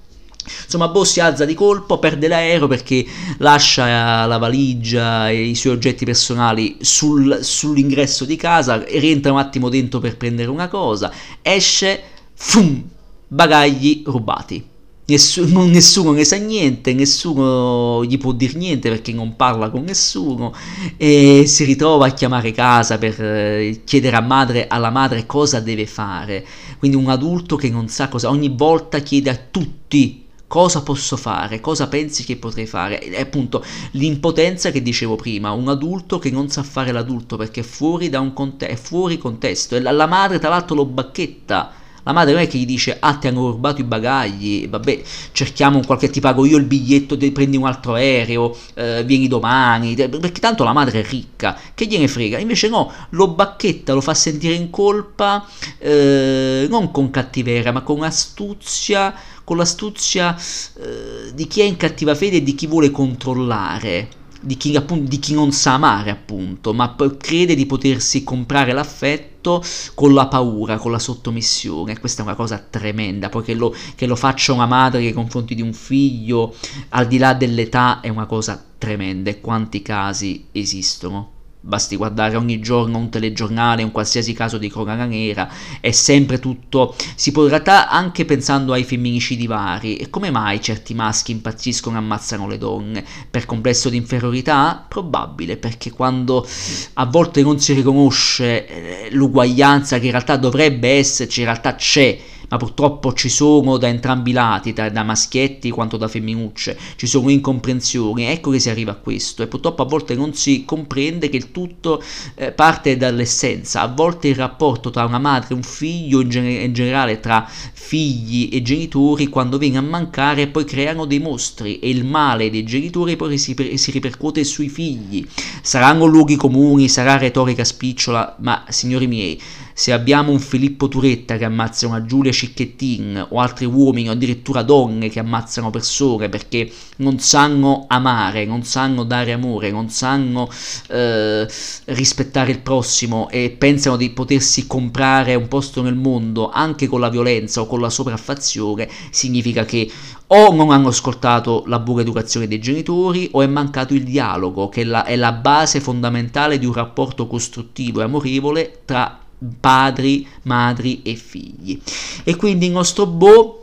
Speaker 1: Insomma, Bo si alza di colpo, perde l'aereo perché lascia la valigia e i suoi oggetti personali sul, sull'ingresso di casa, rientra un attimo dentro per prendere una cosa, esce, fum, bagagli rubati. Nessuno, nessuno, ne sa niente, nessuno gli può dire niente perché non parla con nessuno e si ritrova a chiamare casa per eh, chiedere madre, alla madre cosa deve fare. Quindi un adulto che non sa cosa, ogni volta chiede a tutti cosa posso fare, cosa pensi che potrei fare. È appunto l'impotenza che dicevo prima, un adulto che non sa fare l'adulto perché è fuori da un contesto, è fuori contesto e la, la madre tra l'altro lo bacchetta. La madre non è che gli dice, ah ti hanno rubato i bagagli, vabbè cerchiamo un qualche, ti pago io il biglietto, prendi un altro aereo, eh, vieni domani, perché tanto la madre è ricca, che gliene frega. Invece no, lo bacchetta, lo fa sentire in colpa, eh, non con cattiveria, ma con astuzia, con l'astuzia eh, di chi è in cattiva fede e di chi vuole controllare, di chi, appunto, di chi non sa amare appunto, ma crede di potersi comprare l'affetto con la paura, con la sottomissione. Questa è una cosa tremenda, poi che lo, che lo faccia una madre nei confronti di un figlio, al di là dell'età, è una cosa tremenda e quanti casi esistono. Basti guardare ogni giorno un telegiornale, un qualsiasi caso di cronaca nera, è sempre tutto. Si può realtà anche pensando ai femminicidi vari. E come mai certi maschi impazziscono e ammazzano le donne? Per complesso di inferiorità? Probabile, perché quando a volte non si riconosce eh, l'uguaglianza che in realtà dovrebbe esserci, in realtà c'è ma purtroppo ci sono da entrambi i lati, da, da maschietti quanto da femminucce, ci sono incomprensioni, ecco che si arriva a questo e purtroppo a volte non si comprende che il tutto eh, parte dall'essenza, a volte il rapporto tra una madre e un figlio, in, gener- in generale tra figli e genitori, quando viene a mancare poi creano dei mostri e il male dei genitori poi si, si ripercuote sui figli. Saranno luoghi comuni, sarà retorica spicciola, ma signori miei, se abbiamo un Filippo Turetta che ammazza una Giulia Cicchettin o altri uomini o addirittura donne che ammazzano persone perché non sanno amare, non sanno dare amore, non sanno eh, rispettare il prossimo e pensano di potersi comprare un posto nel mondo anche con la violenza o con la sopraffazione, significa che o non hanno ascoltato la buona educazione dei genitori o è mancato il dialogo, che è la, è la base fondamentale di un rapporto costruttivo e amorevole tra padri, madri e figli. E quindi il nostro Bo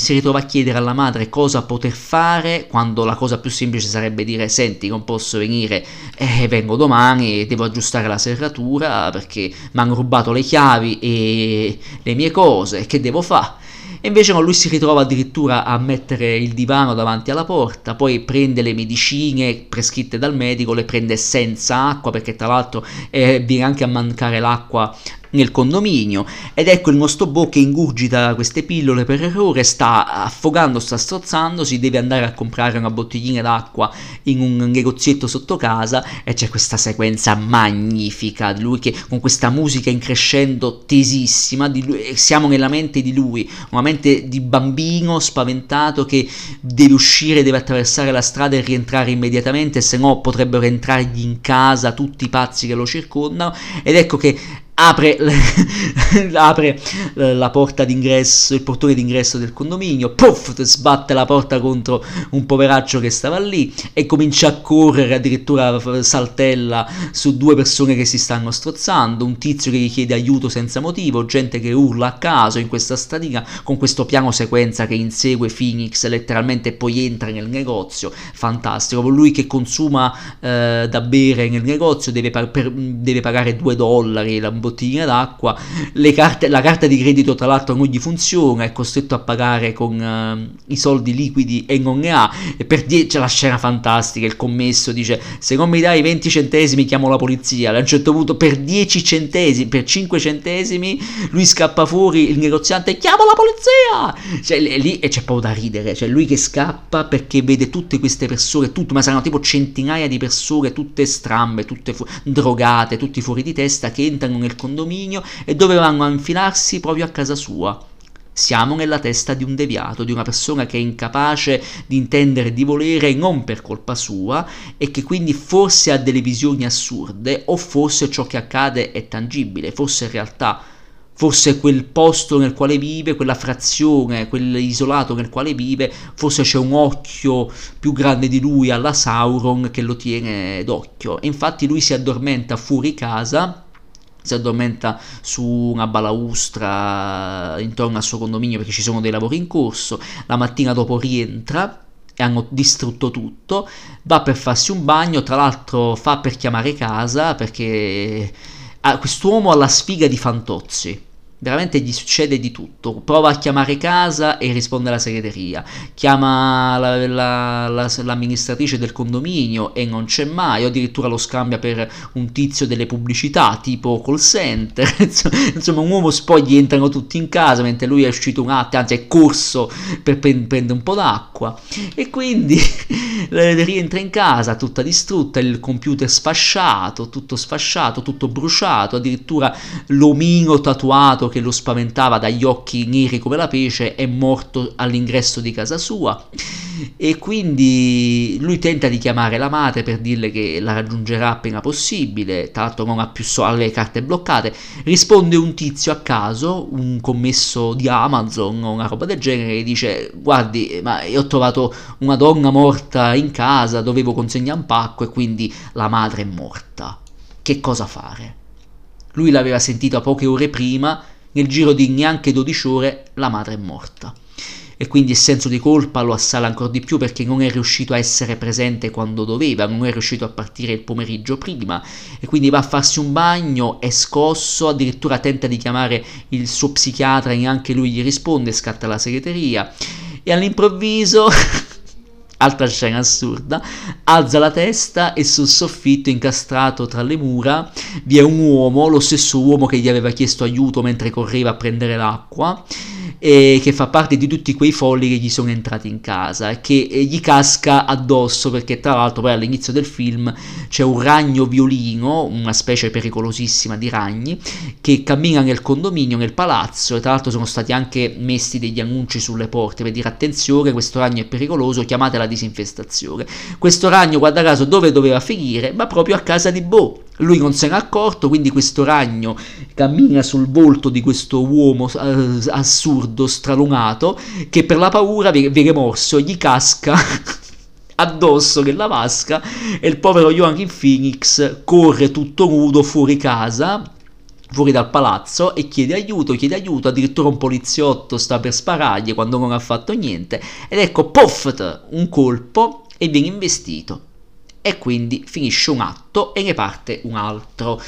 Speaker 1: si ritrova a chiedere alla madre cosa poter fare quando la cosa più semplice sarebbe dire senti non posso venire eh, vengo domani devo aggiustare la serratura perché mi hanno rubato le chiavi e le mie cose che devo fare e invece no, lui si ritrova addirittura a mettere il divano davanti alla porta, poi prende le medicine prescritte dal medico, le prende senza acqua perché tra l'altro eh, viene anche a mancare l'acqua nel condominio ed ecco il nostro Bo che ingurgita queste pillole per errore, sta affogando, sta strozzandosi, deve andare a comprare una bottiglina d'acqua in un negozietto sotto casa e c'è questa sequenza magnifica di lui che con questa musica in crescendo tesissima, lui, siamo nella mente di lui, una mente di bambino spaventato che deve uscire, deve attraversare la strada e rientrare immediatamente, se no potrebbero entrargli in casa tutti i pazzi che lo circondano ed ecco che apre, apre, la porta d'ingresso, il portone d'ingresso del condominio, puff, sbatte la porta contro un poveraccio che stava lì e comincia a correre, addirittura saltella su due persone che si stanno strozzando, un tizio che gli chiede aiuto senza motivo, gente che urla a caso in questa stradina con questo piano sequenza che insegue Phoenix letteralmente e poi entra nel negozio, fantastico, lui che consuma eh, da bere nel negozio deve, par- per, deve pagare due dollari, la, bottiglie d'acqua, carte, la carta di credito tra l'altro non gli funziona, è costretto a pagare con uh, i soldi liquidi e non ne ha, e per dire c'è la scena fantastica, il commesso dice se non mi dai 20 centesimi chiamo la polizia, a un certo punto per 10 centesimi, per 5 centesimi lui scappa fuori, il negoziante chiamo la polizia, cioè lì e c'è proprio da ridere, cioè lui che scappa perché vede tutte queste persone, tutto, ma saranno tipo centinaia di persone, tutte strambe, tutte fu- drogate, tutti fuori di testa che entrano nel condominio e dovevano infilarsi proprio a casa sua. Siamo nella testa di un deviato, di una persona che è incapace di intendere di volere non per colpa sua e che quindi forse ha delle visioni assurde o forse ciò che accade è tangibile, forse in realtà forse quel posto nel quale vive, quella frazione, quell'isolato nel quale vive, forse c'è un occhio più grande di lui alla Sauron che lo tiene d'occhio. E infatti lui si addormenta fuori casa si addormenta su una balaustra intorno al suo condominio perché ci sono dei lavori in corso, la mattina dopo rientra e hanno distrutto tutto, va per farsi un bagno, tra l'altro fa per chiamare casa perché ah, quest'uomo ha la sfiga di Fantozzi Veramente gli succede di tutto. Prova a chiamare casa e risponde alla segreteria. Chiama la, la, la, l'amministratrice del condominio e non c'è mai. O addirittura lo scambia per un tizio delle pubblicità, tipo call center. Insomma, un uomo poi gli entrano tutti in casa mentre lui è uscito un attimo, anzi è corso per prendere un po' d'acqua. E quindi rientra in casa tutta distrutta, il computer sfasciato, tutto sfasciato, tutto bruciato. Addirittura l'omino tatuato che lo spaventava dagli occhi neri come la pece è morto all'ingresso di casa sua e quindi lui tenta di chiamare la madre per dirle che la raggiungerà appena possibile, tra l'altro non ha più so- le carte bloccate, risponde un tizio a caso, un commesso di Amazon o una roba del genere e dice guardi ma io ho trovato una donna morta in casa, dovevo consegnare un pacco e quindi la madre è morta. Che cosa fare? Lui l'aveva sentita poche ore prima nel giro di neanche 12 ore la madre è morta. E quindi il senso di colpa lo assala ancora di più perché non è riuscito a essere presente quando doveva, non è riuscito a partire il pomeriggio prima e quindi va a farsi un bagno, è scosso, addirittura tenta di chiamare il suo psichiatra e neanche lui gli risponde, scatta la segreteria e all'improvviso altra scena assurda, alza la testa e sul soffitto incastrato tra le mura vi è un uomo, lo stesso uomo che gli aveva chiesto aiuto mentre correva a prendere l'acqua e che fa parte di tutti quei folli che gli sono entrati in casa che gli casca addosso perché tra l'altro poi all'inizio del film c'è un ragno violino, una specie pericolosissima di ragni, che cammina nel condominio, nel palazzo e tra l'altro sono stati anche messi degli annunci sulle porte per dire attenzione questo ragno è pericoloso, chiamate la disinfestazione. Questo ragno guarda caso dove doveva finire? Ma proprio a casa di Bo lui non se n'è accorto, quindi questo ragno cammina sul volto di questo uomo eh, assurdo, stralunato, che per la paura viene morso, gli casca addosso nella vasca e il povero Joaquin Phoenix corre tutto nudo fuori casa fuori dal palazzo e chiede aiuto, chiede aiuto, addirittura un poliziotto sta per sparargli quando non ha fatto niente ed ecco, poffat, un colpo e viene investito e quindi finisce un atto e ne parte un altro.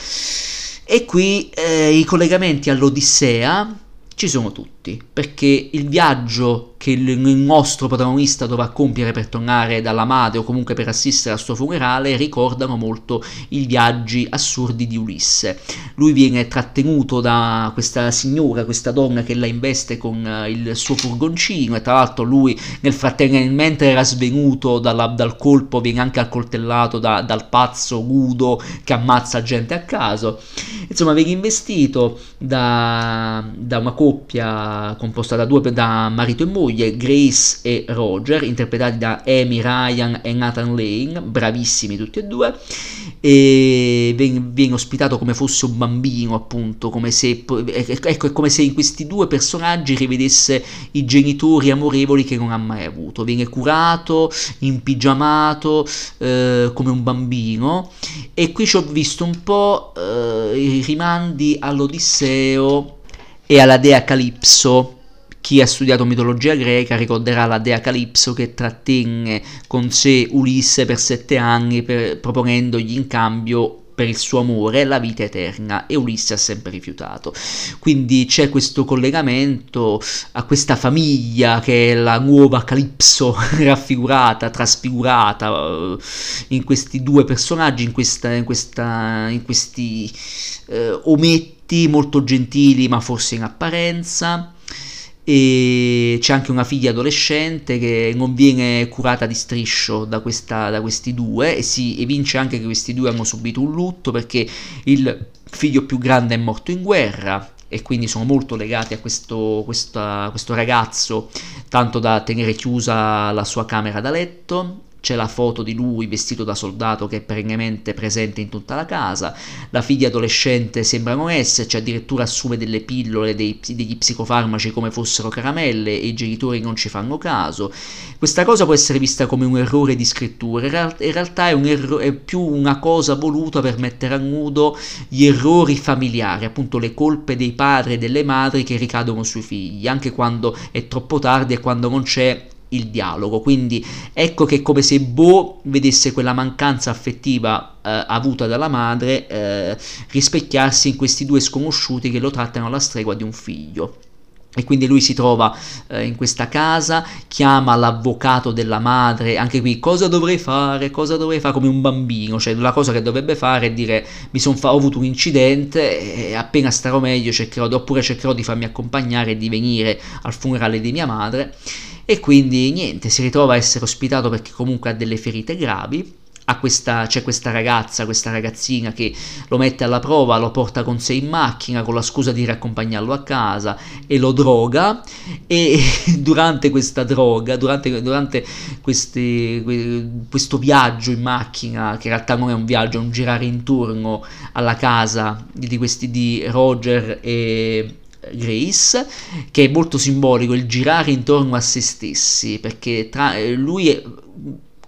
Speaker 1: E qui eh, i collegamenti all'Odissea ci sono tutti, perché il viaggio che il nostro protagonista dovrà compiere per tornare dalla madre o comunque per assistere al suo funerale ricordano molto i viaggi assurdi di Ulisse. Lui viene trattenuto da questa signora, questa donna che la investe con eh, il suo furgoncino e tra l'altro lui nel frattempo mentre era svenuto dalla, dal colpo viene anche accoltellato da, dal pazzo Gudo che ammazza gente a caso. Insomma viene investito da, da una coppia composta da due da marito e moglie Grace e Roger, interpretati da Amy Ryan e Nathan Lane, bravissimi tutti e due, e viene ospitato come fosse un bambino, appunto, come se, ecco, è come se in questi due personaggi rivedesse i genitori amorevoli che non ha mai avuto. Viene curato, impigiamato, eh, come un bambino, e qui ci ho visto un po' eh, i rimandi all'Odisseo e alla dea Calipso chi ha studiato mitologia greca ricorderà la dea Calipso che trattenne con sé Ulisse per sette anni per, proponendogli in cambio per il suo amore la vita eterna e Ulisse ha sempre rifiutato. Quindi c'è questo collegamento a questa famiglia che è la nuova Calipso raffigurata, trasfigurata uh, in questi due personaggi, in, questa, in, questa, in questi uh, ometti molto gentili ma forse in apparenza. E c'è anche una figlia adolescente che non viene curata di striscio da, questa, da questi due e si evince anche che questi due hanno subito un lutto perché il figlio più grande è morto in guerra e quindi sono molto legati a questo, questa, questo ragazzo tanto da tenere chiusa la sua camera da letto c'è la foto di lui vestito da soldato che è perennemente presente in tutta la casa, la figlia adolescente sembra non esserci, addirittura assume delle pillole, dei, degli psicofarmaci come fossero caramelle e i genitori non ci fanno caso. Questa cosa può essere vista come un errore di scrittura, in realtà è, un erro- è più una cosa voluta per mettere a nudo gli errori familiari, appunto le colpe dei padri e delle madri che ricadono sui figli, anche quando è troppo tardi e quando non c'è il dialogo. Quindi ecco che è come se Bo vedesse quella mancanza affettiva eh, avuta dalla madre eh, rispecchiarsi in questi due sconosciuti che lo trattano alla stregua di un figlio. E quindi lui si trova eh, in questa casa, chiama l'avvocato della madre, anche qui cosa dovrei fare, cosa dovrei fare come un bambino, cioè la cosa che dovrebbe fare è dire mi sono fa- ho avuto un incidente e appena starò meglio cercherò, oppure cercherò di farmi accompagnare e di venire al funerale di mia madre e quindi niente, si ritrova a essere ospitato perché comunque ha delle ferite gravi. Questa, c'è questa ragazza, questa ragazzina che lo mette alla prova, lo porta con sé in macchina con la scusa di riaccompagnarlo a casa e lo droga e durante questa droga, durante, durante questi, questo viaggio in macchina, che in realtà non è un viaggio, è un girare intorno alla casa di questi di Roger e Grace, che è molto simbolico, il girare intorno a se stessi, perché tra, lui è,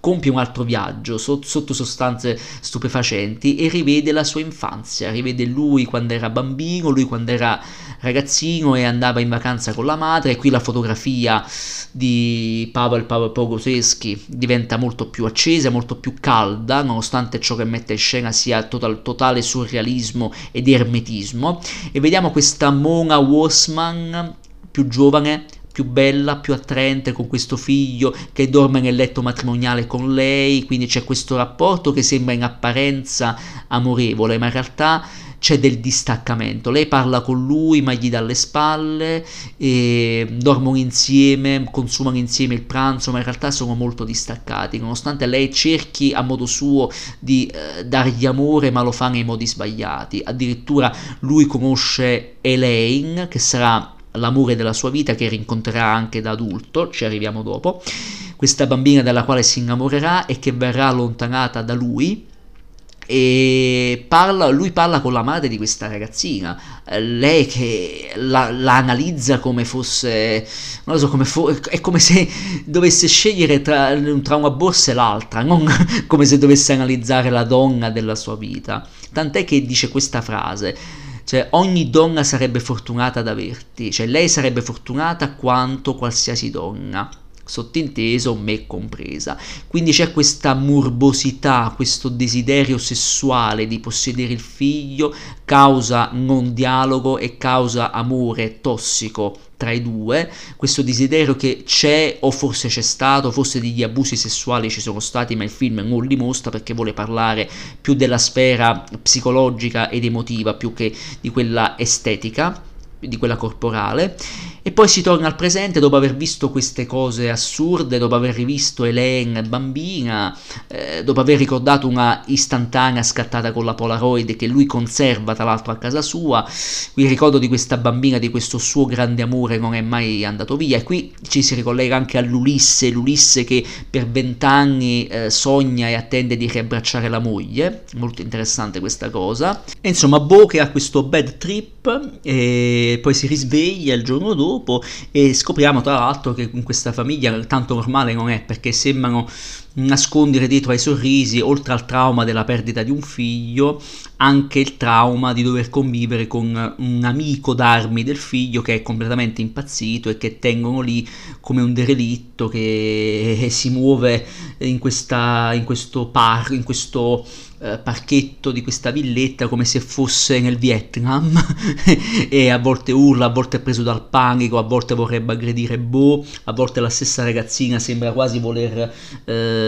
Speaker 1: compie un altro viaggio sotto sostanze stupefacenti e rivede la sua infanzia, rivede lui quando era bambino, lui quando era ragazzino e andava in vacanza con la madre e qui la fotografia di Pavel Pavel Pogoseschi diventa molto più accesa, molto più calda, nonostante ciò che mette in scena sia total, totale surrealismo ed ermetismo. E vediamo questa Mona Wossman più giovane più bella, più attraente con questo figlio che dorme nel letto matrimoniale con lei, quindi c'è questo rapporto che sembra in apparenza amorevole, ma in realtà c'è del distaccamento. Lei parla con lui, ma gli dà le spalle, dormono insieme, consumano insieme il pranzo, ma in realtà sono molto distaccati, nonostante lei cerchi a modo suo di eh, dargli amore, ma lo fa nei modi sbagliati. Addirittura lui conosce Elaine, che sarà l'amore della sua vita che rincontrerà anche da adulto, ci arriviamo dopo, questa bambina della quale si innamorerà e che verrà allontanata da lui e parla, lui parla con la madre di questa ragazzina, lei che la, la analizza come fosse, non lo so, come fo- è come se dovesse scegliere tra, tra una borsa e l'altra, non come se dovesse analizzare la donna della sua vita. Tant'è che dice questa frase, cioè ogni donna sarebbe fortunata ad averti, cioè lei sarebbe fortunata quanto qualsiasi donna sottinteso me compresa. Quindi c'è questa morbosità, questo desiderio sessuale di possedere il figlio, causa non dialogo e causa amore tossico tra i due, questo desiderio che c'è o forse c'è stato, forse degli abusi sessuali ci sono stati, ma il film non li mostra perché vuole parlare più della sfera psicologica ed emotiva più che di quella estetica, di quella corporale e poi si torna al presente dopo aver visto queste cose assurde, dopo aver rivisto Elaine bambina, eh, dopo aver ricordato una istantanea scattata con la Polaroid che lui conserva tra l'altro a casa sua. Il ricordo di questa bambina, di questo suo grande amore non è mai andato via. E qui ci si ricollega anche all'Ulisse, l'Ulisse che per vent'anni eh, sogna e attende di riabbracciare la moglie. Molto interessante questa cosa. E insomma, Bo che ha questo bad trip e poi si risveglia il giorno dopo e scopriamo tra l'altro che in questa famiglia tanto normale non è perché sembrano nascondere dietro ai sorrisi, oltre al trauma della perdita di un figlio, anche il trauma di dover convivere con un amico d'armi del figlio che è completamente impazzito e che tengono lì come un derelitto che si muove in, questa, in questo parco, in questo eh, parchetto di questa villetta come se fosse nel Vietnam e a volte urla, a volte è preso dal panico, a volte vorrebbe aggredire Bo, a volte la stessa ragazzina sembra quasi voler eh,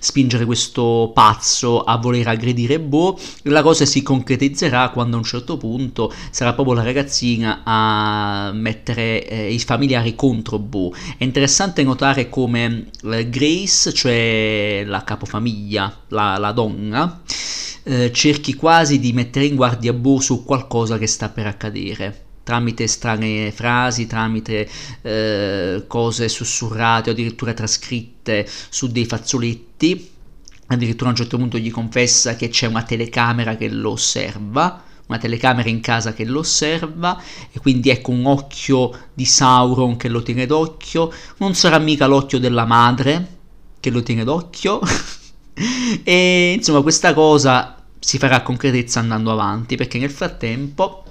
Speaker 1: spingere questo pazzo a voler aggredire Bo. La cosa si concretizzerà quando a un certo punto sarà proprio la ragazzina a mettere eh, i familiari contro Bo. È interessante notare come eh, Grace, cioè la capofamiglia, la, la donna, eh, cerchi quasi di mettere in guardia Bo su qualcosa che sta per accadere tramite strane frasi, tramite eh, cose sussurrate o addirittura trascritte su dei fazzoletti. Addirittura a un certo punto gli confessa che c'è una telecamera che lo osserva una telecamera in casa che lo osserva e quindi ecco un occhio di Sauron che lo tiene d'occhio, non sarà mica l'occhio della madre che lo tiene d'occhio e insomma questa cosa si farà concretezza andando avanti perché nel frattempo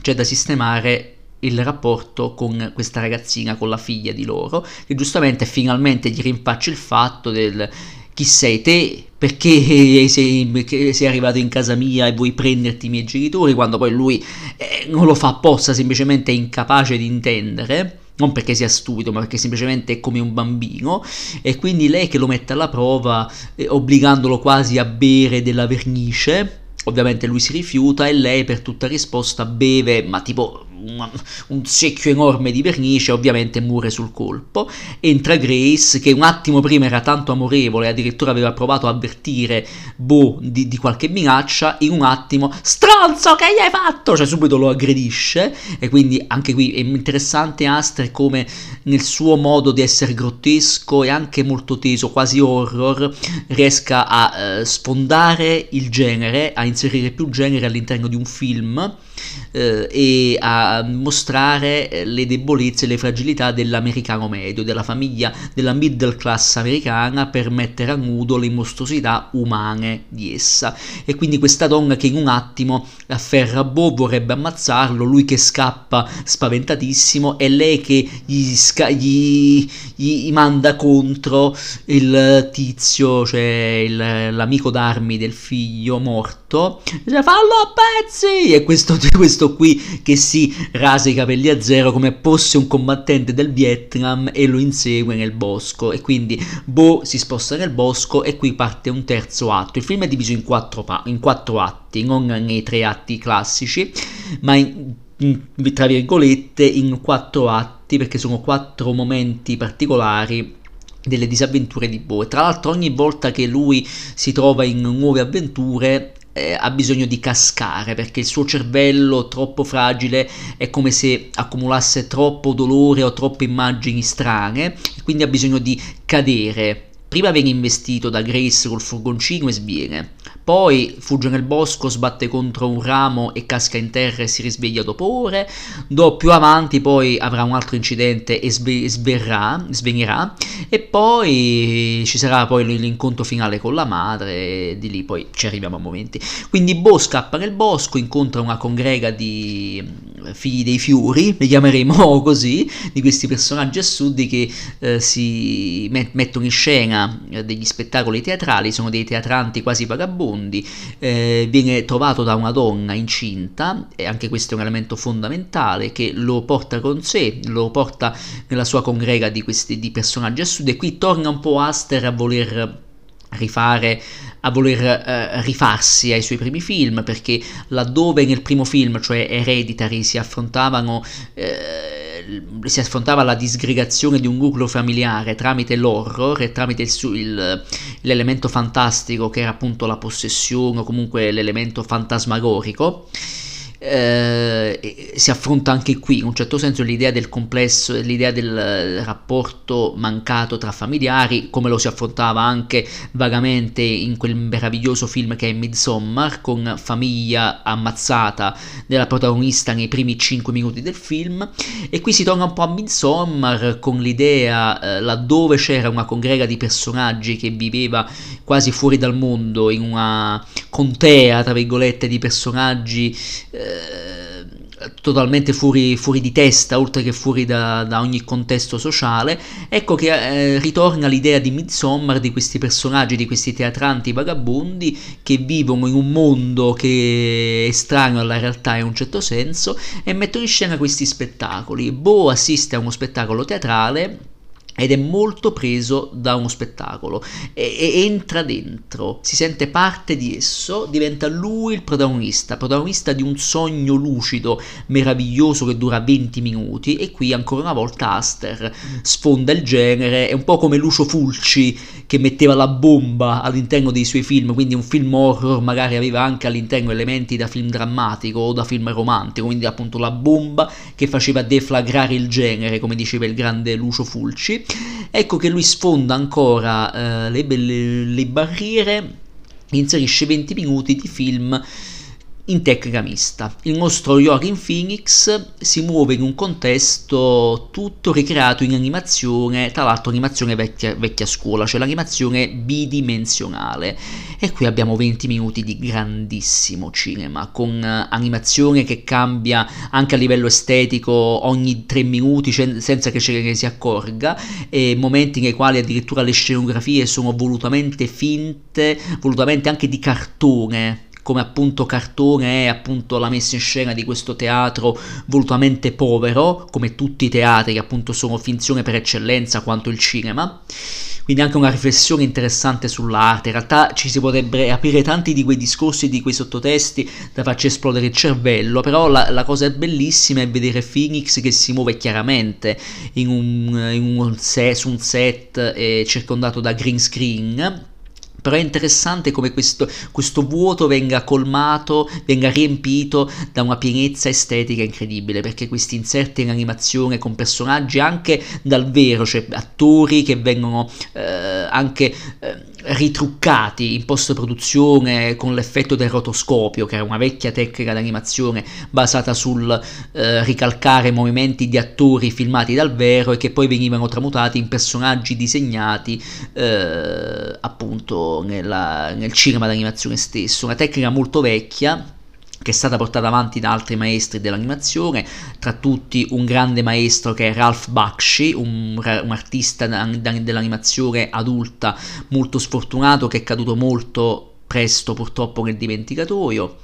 Speaker 1: c'è da sistemare il rapporto con questa ragazzina, con la figlia di loro, che giustamente finalmente gli rinfaccia il fatto del chi sei te, perché sei, sei, arrivato in casa mia e vuoi prenderti i miei genitori, quando poi lui eh, non lo fa apposta, semplicemente è incapace di intendere, non perché sia stupido, ma perché semplicemente è come un bambino, e quindi lei che lo mette alla prova, eh, obbligandolo quasi a bere della vernice, Ovviamente lui si rifiuta e lei per tutta risposta beve, ma tipo un secchio enorme di vernice, ovviamente muore sul colpo. Entra Grace, che un attimo prima era tanto amorevole, addirittura aveva provato a avvertire Bo di, di qualche minaccia, in un attimo, stronzo, che gli hai fatto? Cioè subito lo aggredisce, e quindi anche qui è interessante Aster come nel suo modo di essere grottesco e anche molto teso, quasi horror, riesca a eh, sfondare il genere, a inserire più genere all'interno di un film eh, e a mostrare le debolezze e le fragilità dell'americano medio, della famiglia, della middle class americana per mettere a nudo le mostruosità umane di essa. E quindi questa donna che in un attimo afferra Bo, vorrebbe ammazzarlo, lui che scappa spaventatissimo e lei che gli, sca- gli, gli manda contro il tizio, cioè il, l'amico d'armi del figlio morto, dice fallo a pezzi! E questo, questo qui che si rasa i capelli a zero come fosse un combattente del Vietnam e lo insegue nel bosco e quindi Bo si sposta nel bosco e qui parte un terzo atto. Il film è diviso in quattro, pa- in quattro atti, non nei tre atti classici, ma in, in, tra virgolette in quattro atti perché sono quattro momenti particolari delle disavventure di Bo. E tra l'altro ogni volta che lui si trova in nuove avventure eh, ha bisogno di cascare perché il suo cervello troppo fragile è come se accumulasse troppo dolore o troppe immagini strane e quindi ha bisogno di cadere. Prima viene investito da Grace col furgoncino e sviene, poi fugge nel bosco, sbatte contro un ramo e casca in terra e si risveglia dopo ore. Do, più avanti poi avrà un altro incidente e sve, sverrà, svenirà. E poi ci sarà poi l'incontro finale con la madre e di lì poi ci arriviamo a momenti. Quindi Bo scappa nel bosco, incontra una congrega di mm, figli dei fiori, li chiameremo così, di questi personaggi assurdi che eh, si met- mettono in scena eh, degli spettacoli teatrali, sono dei teatranti quasi vagabondi secondi, eh, viene trovato da una donna incinta, e anche questo è un elemento fondamentale che lo porta con sé, lo porta nella sua congrega di, questi, di personaggi assurdi e qui torna un po' Aster a voler rifare a voler eh, rifarsi ai suoi primi film perché laddove nel primo film cioè Hereditary si affrontavano eh, si affrontava la disgregazione di un nucleo familiare tramite l'horror e tramite il, il, l'elemento fantastico che era appunto la possessione o comunque l'elemento fantasmagorico eh, si affronta anche qui in un certo senso l'idea del complesso, l'idea del rapporto mancato tra familiari, come lo si affrontava anche vagamente in quel meraviglioso film che è Midsommar, con famiglia ammazzata della protagonista nei primi 5 minuti del film, e qui si torna un po' a Midsommar con l'idea eh, laddove c'era una congrega di personaggi che viveva quasi fuori dal mondo, in una contea, tra virgolette, di personaggi. Eh, totalmente fuori, fuori, di testa, oltre che fuori da, da ogni contesto sociale, ecco che eh, ritorna l'idea di Midsommar, di questi personaggi, di questi teatranti vagabondi che vivono in un mondo che è estraneo alla realtà in un certo senso e mettono in scena questi spettacoli. Bo assiste a uno spettacolo teatrale ed è molto preso da uno spettacolo e, e, entra dentro, si sente parte di esso, diventa lui il protagonista, protagonista di un sogno lucido, meraviglioso che dura 20 minuti e qui ancora una volta Aster sfonda il genere, è un po' come Lucio Fulci che metteva la bomba all'interno dei suoi film, quindi un film horror magari aveva anche all'interno elementi da film drammatico o da film romantico, quindi appunto la bomba che faceva deflagrare il genere, come diceva il grande Lucio Fulci ecco che lui sfonda ancora eh, le, le, le barriere, inserisce 20 minuti di film in tecnica mista. Il nostro Joaquin Phoenix si muove in un contesto tutto ricreato in animazione, tra l'altro animazione vecchia, vecchia scuola, cioè l'animazione bidimensionale. E qui abbiamo 20 minuti di grandissimo cinema, con animazione che cambia anche a livello estetico ogni 3 minuti senza che ce ne si accorga, e momenti nei quali addirittura le scenografie sono volutamente finte, volutamente anche di cartone, come appunto cartone è appunto la messa in scena di questo teatro volutamente povero, come tutti i teatri che appunto sono finzione per eccellenza quanto il cinema. Quindi anche una riflessione interessante sull'arte. In realtà ci si potrebbe aprire tanti di quei discorsi, di quei sottotesti da farci esplodere il cervello, però la, la cosa bellissima è vedere Phoenix che si muove chiaramente in un, in un set, su un set eh, circondato da green screen però è interessante come questo, questo vuoto venga colmato, venga riempito da una pienezza estetica incredibile, perché questi inserti in animazione con personaggi anche dal vero, cioè attori che vengono eh, anche eh, ritruccati in post produzione con l'effetto del rotoscopio, che era una vecchia tecnica d'animazione basata sul eh, ricalcare movimenti di attori filmati dal vero e che poi venivano tramutati in personaggi disegnati eh, appunto nella, nel cinema d'animazione stesso, una tecnica molto vecchia che è stata portata avanti da altri maestri dell'animazione, tra tutti un grande maestro che è Ralph Bakshi, un, un artista dell'animazione adulta molto sfortunato che è caduto molto presto purtroppo nel dimenticatoio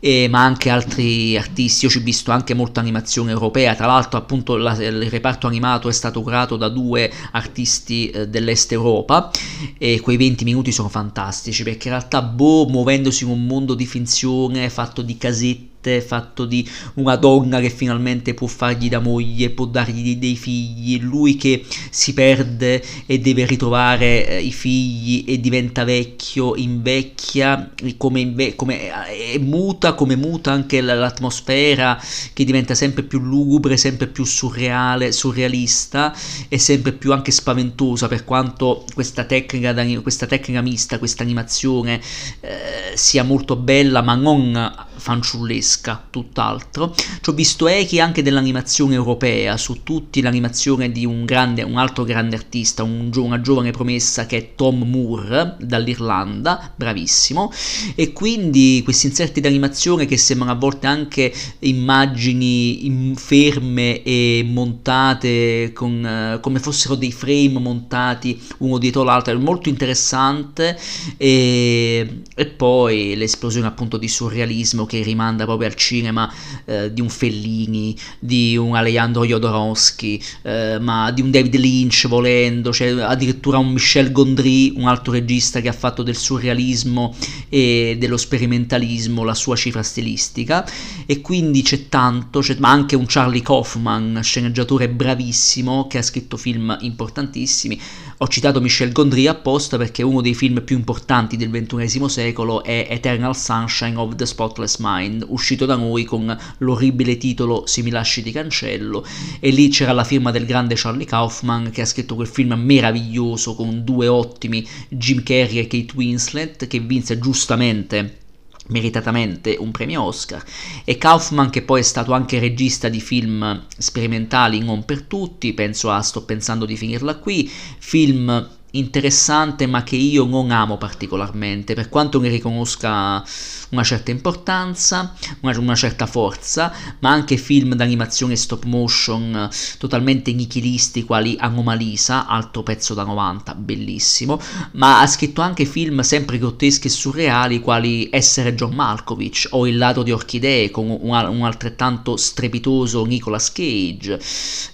Speaker 1: eh, ma anche altri artisti. Io ci ho visto anche molta animazione europea, tra l'altro appunto la, il reparto animato è stato curato da due artisti eh, dell'est Europa e quei 20 minuti sono fantastici perché in realtà Bo muovendosi in un mondo di finzione fatto di casetti triste, fatto di una donna che finalmente può fargli da moglie, può dargli dei figli, lui che si perde e deve ritrovare eh, i figli e diventa vecchio, invecchia, come, inve- come è muta, come muta anche l'atmosfera che diventa sempre più lugubre, sempre più surreale, surrealista e sempre più anche spaventosa per quanto questa tecnica, questa tecnica mista, questa animazione eh, sia molto bella ma non fanciullesca, tutt'altro. Ci ho visto echi anche dell'animazione europea, su tutti l'animazione di un, grande, un altro grande artista, un, una giovane promessa che è Tom Moore dall'Irlanda, bravissimo, e quindi questi inserti di animazione che sembrano a volte anche immagini ferme e montate con, come fossero dei frame montati uno dietro l'altro, è molto interessante e, e poi l'esplosione appunto di surrealismo che rimanda proprio al cinema eh, di un Fellini, di un Alejandro Jodorowsky, eh, ma di un David Lynch volendo, cioè addirittura un Michel Gondry, un altro regista che ha fatto del surrealismo e dello sperimentalismo la sua cifra stilistica e quindi c'è tanto, c'è, ma anche un Charlie Kaufman, sceneggiatore bravissimo che ha scritto film importantissimi. Ho citato Michel Gondry apposta perché uno dei film più importanti del XXI secolo è Eternal Sunshine of the Spotless Mind, uscito da noi con l'orribile titolo Se mi lasci ti cancello, e lì c'era la firma del grande Charlie Kaufman che ha scritto quel film meraviglioso con due ottimi Jim Carrey e Kate Winslet che vinse giustamente meritatamente un premio Oscar. E Kaufman che poi è stato anche regista di film sperimentali non per tutti penso a Sto pensando di finirla qui film interessante ma che io non amo particolarmente, per quanto ne riconosca una certa importanza, una, una certa forza, ma anche film d'animazione stop motion totalmente nichilisti quali Anomalisa, altro pezzo da 90, bellissimo, ma ha scritto anche film sempre grotteschi e surreali quali Essere John Malkovich o Il lato di orchidee con un, un altrettanto strepitoso Nicolas Cage,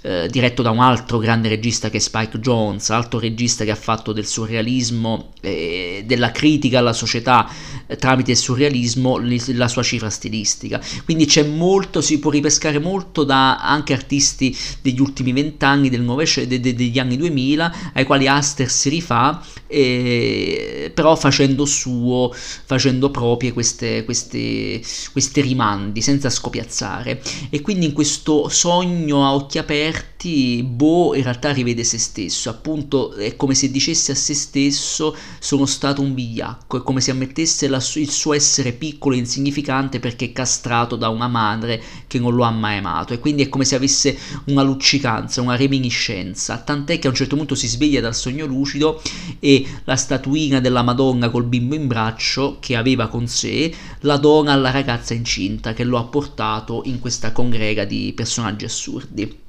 Speaker 1: eh, diretto da un altro grande regista che è Spike Jones, altro regista che ha fatto del surrealismo, eh, della critica alla società eh, tramite il surrealismo, la sua cifra stilistica. Quindi c'è molto, si può ripescare molto da anche artisti degli ultimi vent'anni, de, de, degli anni 2000, ai quali Aster si rifà, eh, però facendo suo, facendo proprie queste, queste, questi rimandi, senza scopiazzare. E quindi in questo sogno a occhi aperti, Bo in realtà rivede se stesso, appunto è come se dicesse a se stesso sono stato un vigliacco, è come se ammettesse la, il suo essere piccolo e insignificante perché castrato da una madre che non lo ha mai amato. E quindi è come se avesse una luccicanza, una reminiscenza, tant'è che a un certo punto si sveglia dal sogno lucido e la statuina della Madonna col bimbo in braccio che aveva con sé la dona alla ragazza incinta che lo ha portato in questa congrega di personaggi assurdi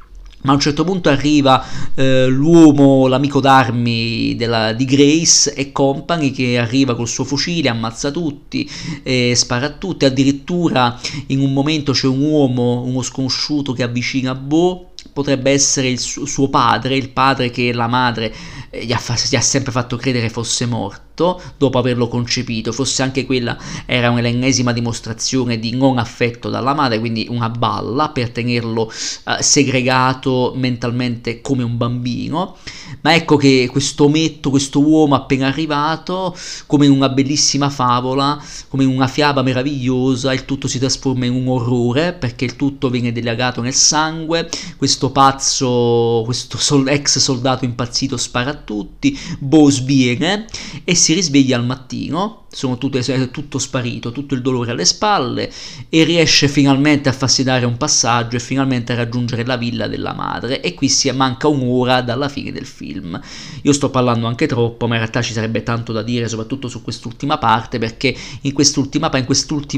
Speaker 1: ma a un certo punto arriva eh, l'uomo, l'amico d'armi della, di Grace e Company che arriva col suo fucile, ammazza tutti, eh, spara a tutti, addirittura in un momento c'è un uomo, uno sconosciuto che avvicina Bo, potrebbe essere il su- suo padre, il padre che la madre eh, gli, ha fa- gli ha sempre fatto credere fosse morto dopo averlo concepito, forse anche quella era un'ennesima dimostrazione di non affetto dalla madre, quindi una balla per tenerlo uh, segregato mentalmente come un bambino. Ma ecco che questo ometto, questo uomo appena arrivato, come in una bellissima favola, come in una fiaba meravigliosa, il tutto si trasforma in un orrore perché il tutto viene dilagato nel sangue, questo pazzo, questo sol- ex soldato impazzito spara a tutti, Bo sviene e risveglia al mattino tutte, è tutto sparito, tutto il dolore alle spalle e riesce finalmente a farsi dare un passaggio e finalmente a raggiungere la villa della madre e qui si manca un'ora dalla fine del film. Io sto parlando anche troppo, ma in realtà ci sarebbe tanto da dire soprattutto su quest'ultima parte perché in quest'ultima in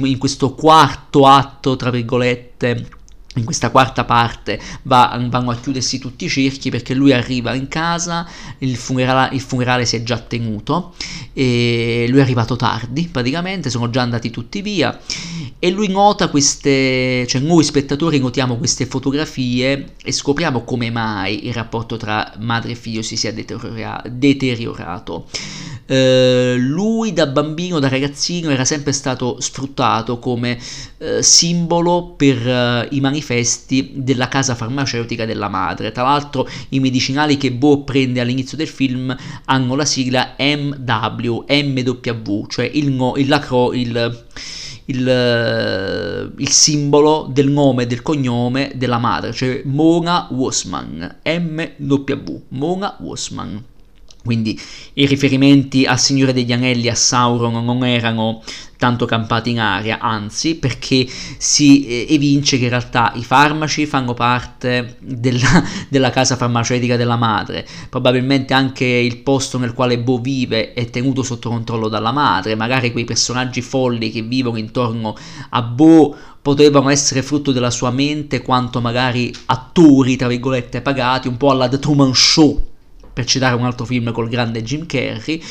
Speaker 1: in questo quarto atto tra virgolette in questa quarta parte va, vanno a chiudersi tutti i cerchi perché lui arriva in casa, il funerale, il funerale si è già tenuto, e lui è arrivato tardi praticamente, sono già andati tutti via e lui nota queste, cioè noi spettatori notiamo queste fotografie e scopriamo come mai il rapporto tra madre e figlio si sia deteriora- deteriorato. Uh, lui da bambino, da ragazzino, era sempre stato sfruttato come uh, simbolo per uh, i manifesti della casa farmaceutica della madre. Tra l'altro, i medicinali che Bo prende all'inizio del film hanno la sigla MW, MW, cioè il, no, il, lacro, il il, il, simbolo del nome e del cognome della madre, cioè Mona Wossman, MW, Mona Wossman. Quindi i riferimenti al Signore degli Anelli, a Sauron, non erano tanto campati in aria, anzi perché si eh, evince che in realtà i farmaci fanno parte della, della, casa farmaceutica della madre, probabilmente anche il posto nel quale Bo vive è tenuto sotto controllo dalla madre, magari quei personaggi folli che vivono intorno a Bo potevano essere frutto della sua mente quanto magari attori, tra virgolette, pagati, un po' alla The Truman Show per citare un altro film col grande Jim Carrey,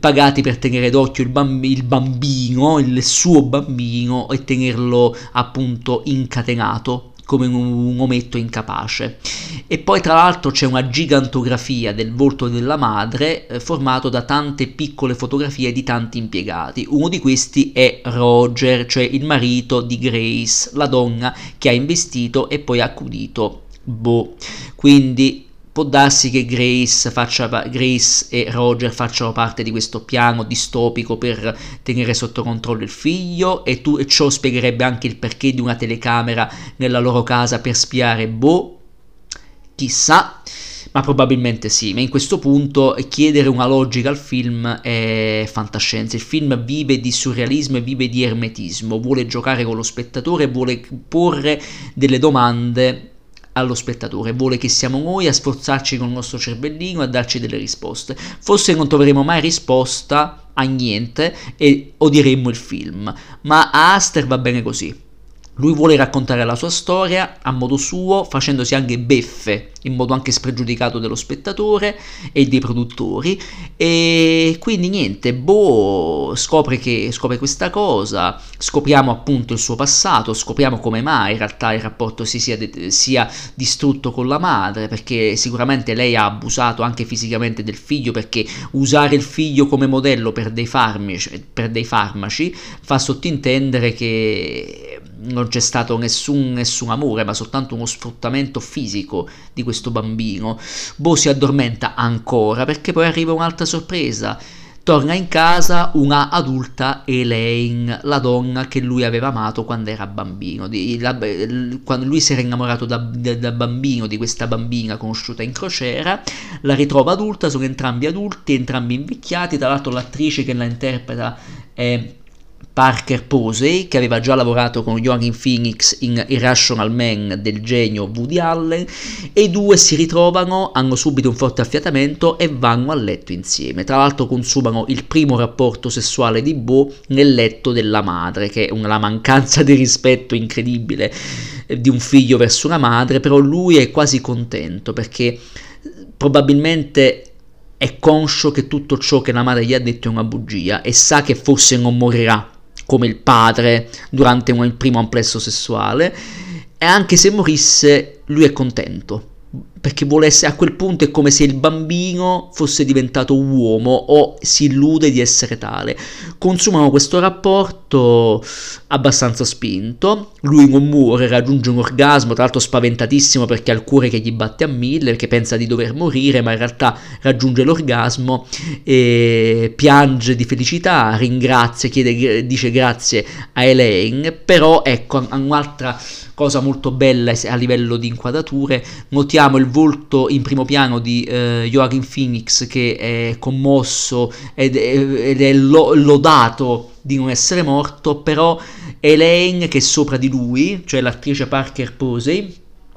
Speaker 1: pagati per tenere d'occhio il, bamb- il bambino, il suo bambino e tenerlo appunto incatenato come un, ometto incapace. E poi tra l'altro c'è una gigantografia del volto della madre eh, formato da tante piccole fotografie di tanti impiegati. Uno di questi è Roger, cioè il marito di Grace, la donna che ha investito e poi accudito Bo. Quindi Può darsi che Grace, faccia, Grace, e Roger facciano parte di questo piano distopico per tenere sotto controllo il figlio e, tu, e ciò spiegherebbe anche il perché di una telecamera nella loro casa per spiare Bo. Chissà, ma probabilmente sì. Ma in questo punto chiedere una logica al film è fantascienza. Il film vive di surrealismo e vive di ermetismo, vuole giocare con lo spettatore, vuole porre delle domande allo spettatore, vuole che siamo noi a sforzarci con il nostro cervellino a darci delle risposte. Forse non troveremo mai risposta a niente e odieremmo il film, ma a Aster va bene così. Lui vuole raccontare la sua storia a modo suo, facendosi anche beffe in modo anche spregiudicato dello spettatore e dei produttori. E quindi niente, Bo scopre, che, scopre questa cosa, scopriamo appunto il suo passato, scopriamo come mai in realtà il rapporto si sia, sia distrutto con la madre, perché sicuramente lei ha abusato anche fisicamente del figlio, perché usare il figlio come modello per dei farmaci, per dei farmaci fa sottintendere che non c'è stato nessun, nessun, amore, ma soltanto uno sfruttamento fisico di questo bambino. Bo si addormenta ancora perché poi arriva un'altra sorpresa. Torna in casa una adulta Elaine, la donna che lui aveva amato quando era bambino. Di, la, quando lui si era innamorato da, da, da, bambino di questa bambina conosciuta in crociera, la ritrova adulta, sono entrambi adulti, entrambi invecchiati. Tra l'altro, l'attrice che la interpreta è Parker Posey, che aveva già lavorato con Joaquin Phoenix in Irrational Man del genio Woody Allen, e i due si ritrovano, hanno subito un forte affiatamento e vanno a letto insieme. Tra l'altro consumano il primo rapporto sessuale di Bo nel letto della madre, che è una mancanza di rispetto incredibile eh, di un figlio verso una madre, però lui è quasi contento perché probabilmente è conscio che tutto ciò che la madre gli ha detto è una bugia e sa che forse non morirà come il padre durante il primo amplesso sessuale. E anche se morisse lui è contento perché vuole essere a quel punto è come se il bambino fosse diventato uomo o si illude di essere tale. Consumano questo rapporto abbastanza spinto, lui non muore, raggiunge un orgasmo, tra l'altro spaventatissimo perché ha il cuore che gli batte a mille, perché pensa di dover morire, ma in realtà raggiunge l'orgasmo e piange di felicità, ringrazia, chiede, dice grazie a Elaine, però ecco un'altra cosa molto bella a livello di inquadrature, notiamo il volto in primo piano di eh, Joaquin Phoenix che è commosso ed, ed è lo, lodato di non essere morto, però Elaine che è sopra di lui, cioè l'attrice Parker Posey,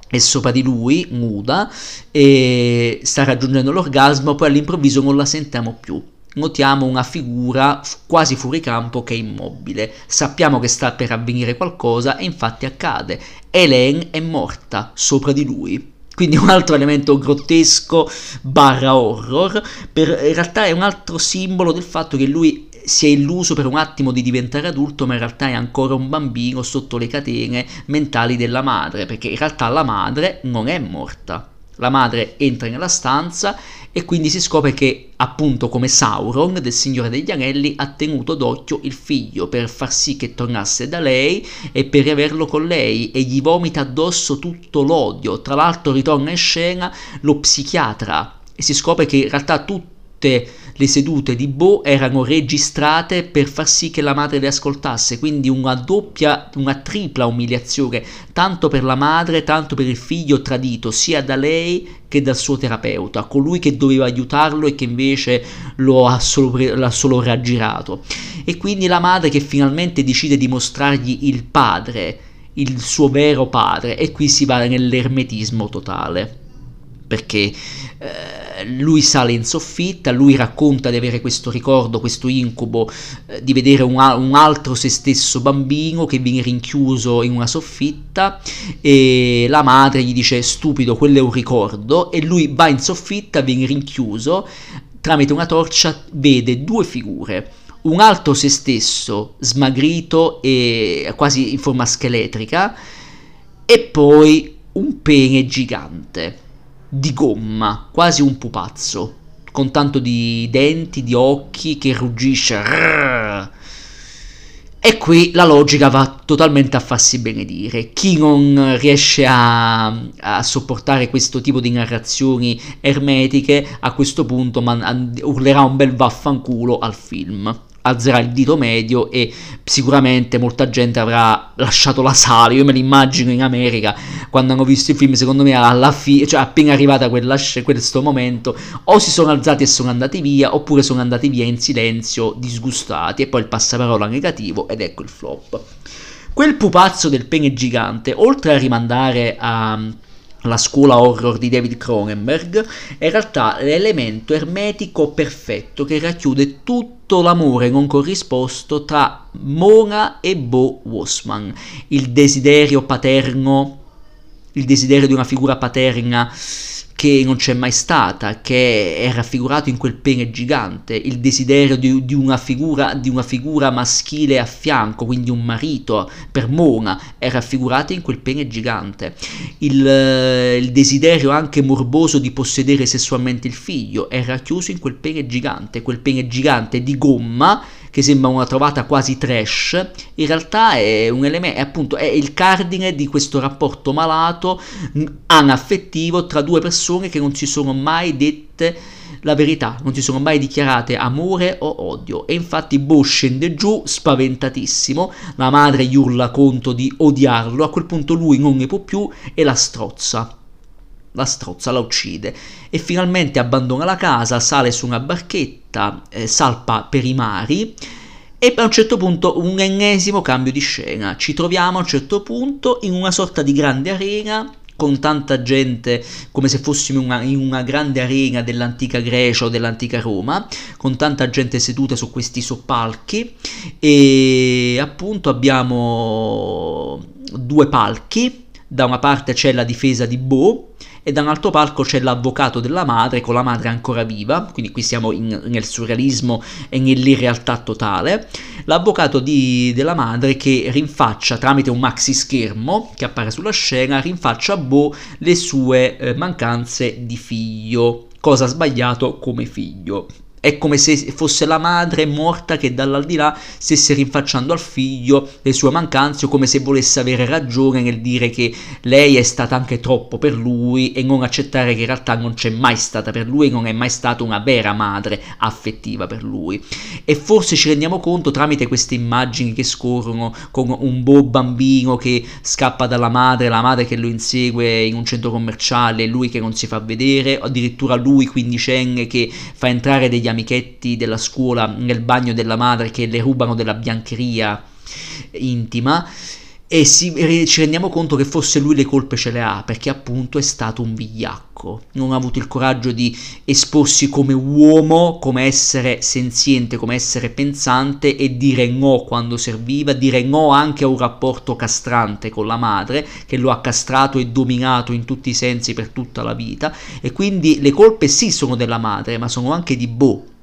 Speaker 1: è sopra di lui, nuda, e sta raggiungendo l'orgasmo, poi all'improvviso non la sentiamo più notiamo una figura quasi fuori campo che è immobile. Sappiamo che sta per avvenire qualcosa e infatti accade. Elaine è morta sopra di lui. Quindi un altro elemento grottesco barra horror, per, in realtà è un altro simbolo del fatto che lui si è illuso per un attimo di diventare adulto, ma in realtà è ancora un bambino sotto le catene mentali della madre, perché in realtà la madre non è morta. La madre entra nella stanza e quindi si scopre che, appunto come Sauron del Signore degli Anelli, ha tenuto d'occhio il figlio per far sì che tornasse da lei e per riaverlo con lei e gli vomita addosso tutto l'odio. Tra l'altro ritorna in scena lo psichiatra e si scopre che in realtà tutte le sedute di Bo erano registrate per far sì che la madre le ascoltasse, quindi una doppia, una tripla umiliazione, tanto per la madre, tanto per il figlio tradito, sia da lei che dal suo terapeuta, colui che doveva aiutarlo e che invece lo ha solo, l'ha solo raggirato. E quindi la madre che finalmente decide di mostrargli il padre, il suo vero padre, e qui si va nell'ermetismo totale perché eh, lui sale in soffitta, lui racconta di avere questo ricordo, questo incubo eh, di vedere un, un, altro se stesso bambino che viene rinchiuso in una soffitta e la madre gli dice stupido, quello è un ricordo. E lui va in soffitta, viene rinchiuso, tramite una torcia vede due figure un altro se stesso smagrito e quasi in forma scheletrica e poi un pene gigante di gomma, quasi un pupazzo, con tanto di denti, di occhi, che ruggisce. E qui la logica va totalmente a farsi benedire. Chi non riesce a, a sopportare questo tipo di narrazioni ermetiche, a questo punto man, urlerà un bel vaffanculo al film alzerà il dito medio e sicuramente molta gente avrà lasciato la sala. Io me l'immagino in America quando hanno visto il film, secondo me alla fine, cioè appena arrivata quella, questo momento, o si sono alzati e sono andati via, oppure sono andati via in silenzio, disgustati, e poi il passaparola negativo ed ecco il flop. Quel pupazzo del pene gigante, oltre a rimandare a la scuola horror di David Cronenberg, è in realtà l'elemento ermetico perfetto che racchiude tutto l'amore non corrisposto tra Mona e Bo Wossman, il desiderio paterno, il desiderio di una figura paterna che non c'è mai stata, che è raffigurato in quel pene gigante, il desiderio di, di, una figura, di, una figura, maschile a fianco, quindi un marito per Mona, è raffigurato in quel pene gigante, il, il desiderio anche morboso di possedere sessualmente il figlio è racchiuso in quel pene gigante, quel pene gigante di gomma che sembra una trovata quasi trash, in realtà è un elemento, è appunto è il cardine di questo rapporto malato, anaffettivo tra due persone che non si sono mai dette la verità, non si sono mai dichiarate amore o odio. E infatti Bo scende giù spaventatissimo, la madre gli urla conto di odiarlo, a quel punto lui non ne può più e la strozza la strozza, la uccide e finalmente abbandona la casa, sale su una barchetta, eh, salpa per i mari e a un certo punto un ennesimo cambio di scena. Ci troviamo a un certo punto in una sorta di grande arena con tanta gente come se fossimo una, in una grande arena dell'antica Grecia o dell'antica Roma, con tanta gente seduta su questi soppalchi e appunto abbiamo due palchi, da una parte c'è la difesa di Bo e da un altro palco c'è l'avvocato della madre con la madre ancora viva, quindi qui siamo in, nel surrealismo e nell'irrealtà totale, l'avvocato di, della madre che rinfaccia tramite un maxi schermo che appare sulla scena, rinfaccia a Bo le sue eh, mancanze di figlio, cosa sbagliato come figlio. È come se fosse la madre morta che dall'aldilà stesse rinfacciando al figlio le sue mancanze o come se volesse avere ragione nel dire che lei è stata anche troppo per lui e non accettare che in realtà non c'è mai stata per lui non è mai stata una vera madre affettiva per lui. E forse ci rendiamo conto tramite queste immagini che scorrono con un bo bambino che scappa dalla madre, la madre che lo insegue in un centro commerciale, lui che non si fa vedere, addirittura lui quindicenne che fa entrare degli amichetti della scuola nel bagno della madre che le rubano della biancheria intima e si, ci rendiamo conto che forse lui le colpe ce le ha perché appunto è stato un vigliacco, non ha avuto il coraggio di esporsi come uomo, come essere senziente, come essere pensante e dire no quando serviva, dire no anche a un rapporto castrante con la madre che lo ha castrato e dominato in tutti i sensi per tutta la vita. E quindi le colpe sì sono della madre ma sono anche di Bo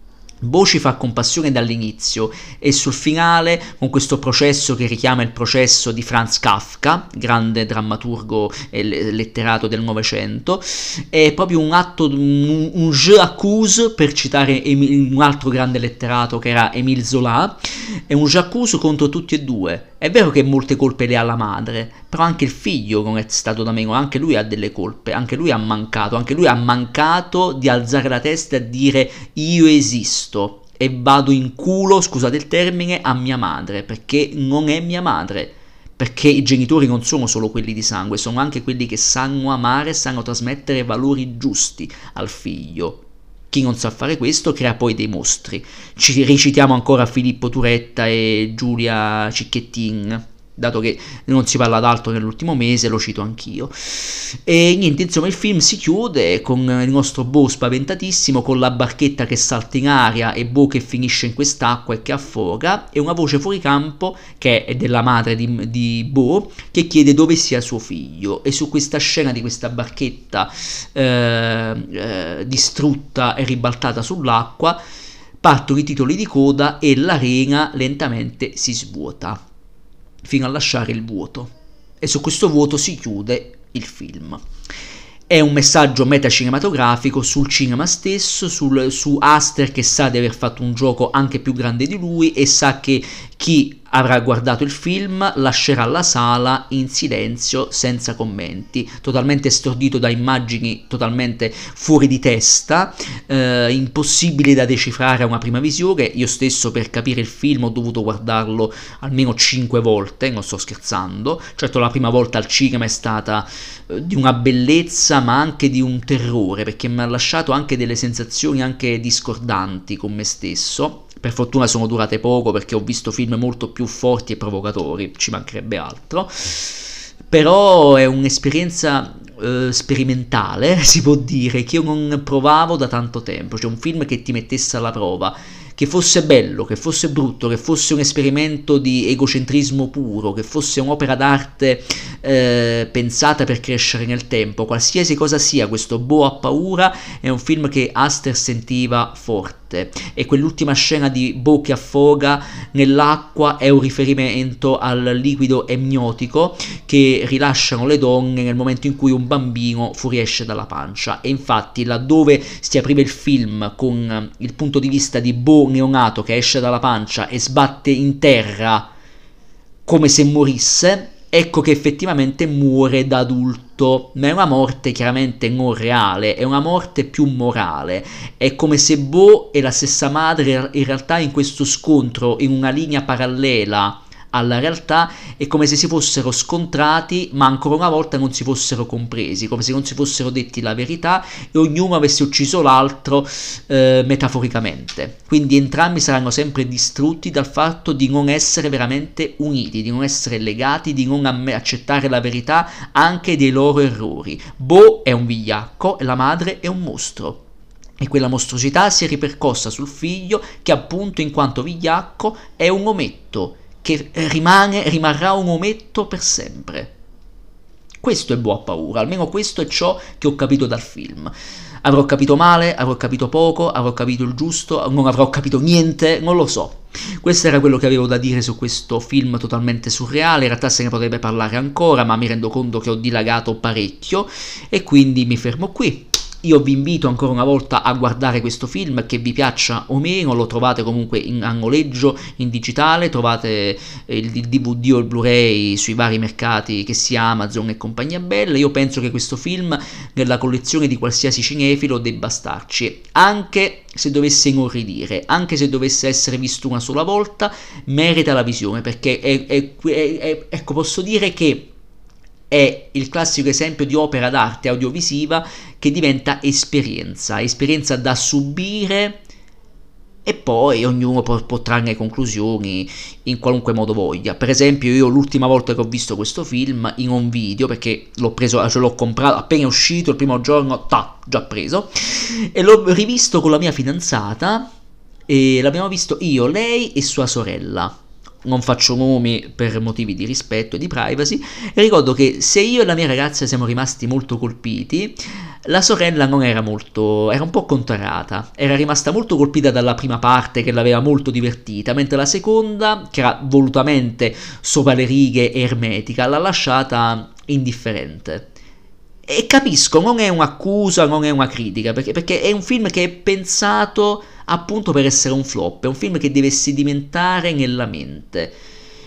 Speaker 1: Bo ci fa compassione dall'inizio e sul finale, con questo processo che richiama il processo di Franz Kafka, grande drammaturgo e letterato del Novecento, è proprio un atto, un, un jeu accuse, per citare un altro grande letterato che era Émile Zola, è un jeu accuse contro tutti e due. È vero che molte colpe le ha la madre, però anche il figlio non è stato da meno, anche lui ha delle colpe, anche lui ha mancato, anche lui ha mancato di alzare la testa e dire io esisto e vado in culo, scusate il termine, a mia madre, perché non è mia madre perché i genitori non sono solo quelli di sangue, sono anche quelli che sanno amare sanno trasmettere valori giusti al figlio. Chi non sa fare questo crea poi dei mostri. Ci recitiamo ancora Filippo Turetta e Giulia Cicchettin dato che non si parla d'altro nell'ultimo mese, lo cito anch'io. E niente, insomma, il film si chiude con il nostro Bo spaventatissimo, con la barchetta che salta in aria e Bo che finisce in quest'acqua e che affoga, e una voce fuori campo, che è della madre di, di Bo, che chiede dove sia suo figlio. E su questa scena di questa barchetta eh, eh, distrutta e ribaltata sull'acqua, partono i titoli di coda e l'arena lentamente si svuota fino a lasciare il vuoto. E su questo vuoto si chiude il film. È un messaggio metacinematografico sul cinema stesso, sul, su Aster che sa di aver fatto un gioco anche più grande di lui e sa che chi avrà guardato il film lascerà la sala in silenzio, senza commenti, totalmente stordito da immagini totalmente fuori di testa, eh, impossibili da decifrare a una prima visione. Io stesso per capire il film ho dovuto guardarlo almeno cinque volte, non sto scherzando. Certo la prima volta al cinema è stata eh, di una bellezza ma anche di un terrore, perché mi ha lasciato anche delle sensazioni anche discordanti con me stesso per fortuna sono durate poco perché ho visto film molto più forti e provocatori, ci mancherebbe altro. però è un'esperienza eh, sperimentale, si può dire, che io non provavo da tanto tempo, cioè un film che ti mettesse alla prova che fosse bello, che fosse brutto, che fosse un esperimento di egocentrismo puro, che fosse un'opera d'arte eh, pensata per crescere nel tempo, qualsiasi cosa sia, questo Bo ha paura è un film che Aster sentiva forte morte e quell'ultima scena di Bo che affoga nell'acqua è un riferimento al liquido emniotico che rilasciano le donne nel momento in cui un bambino fuoriesce dalla pancia. E infatti laddove si apriva il film con il punto di vista di Bo neonato che esce dalla pancia e sbatte in terra come se morisse ecco che effettivamente muore da adulto, ma è una morte chiaramente non reale, è una morte più morale, è come se Bo e la stessa madre in realtà in questo scontro, in una linea parallela, alla realtà è come se si fossero scontrati ma ancora una volta non si fossero compresi, come se non si fossero detti la verità e ognuno avesse ucciso l'altro eh, metaforicamente. Quindi entrambi saranno sempre distrutti dal fatto di non essere veramente uniti, di non essere legati, di non accettare la verità anche dei loro errori. Bo è un vigliacco e la madre è un mostro. E quella mostruosità si è ripercossa sul figlio che appunto in quanto vigliacco è un ometto che rimane, rimarrà un ometto per sempre. Questo è Boa Paura, almeno questo è ciò che ho capito dal film. Avrò capito male, avrò capito poco, avrò capito il giusto, non avrò capito niente, non lo so. Questo era quello che avevo da dire su questo film totalmente surreale, in realtà se ne potrebbe parlare ancora, ma mi rendo conto che ho dilagato parecchio e quindi mi fermo qui. Io vi invito ancora una volta a guardare questo film, che vi piaccia o meno, lo trovate comunque in, a noleggio in digitale, trovate il, il DVD o il Blu-ray sui vari mercati che sia Amazon e compagnia bella. Io penso che questo film nella collezione di qualsiasi cinefilo debba starci, anche se dovesse inorridire, anche se dovesse essere visto una sola volta, merita la visione, perché è, è, è, ecco, posso dire che è il classico esempio di opera d'arte audiovisiva che diventa esperienza, esperienza da subire e poi ognuno può, può, trarne conclusioni in qualunque modo voglia. Per esempio, io l'ultima volta che ho visto questo film in un video, perché l'ho preso, ce l'ho comprato appena uscito il primo giorno, ta, già preso, e l'ho rivisto con la mia fidanzata e l'abbiamo visto io, lei e sua sorella non faccio nomi per motivi di rispetto e di privacy, ricordo che se io e la mia ragazza siamo rimasti molto colpiti, la sorella non era molto, era un po' contrariata, era rimasta molto colpita dalla prima parte che l'aveva molto divertita, mentre la seconda, che era volutamente sopra le righe e ermetica, l'ha lasciata indifferente. E capisco, non è un'accusa, non è una critica, perché, perché è un film che è pensato appunto per essere un flop, è un film che deve sedimentare nella mente,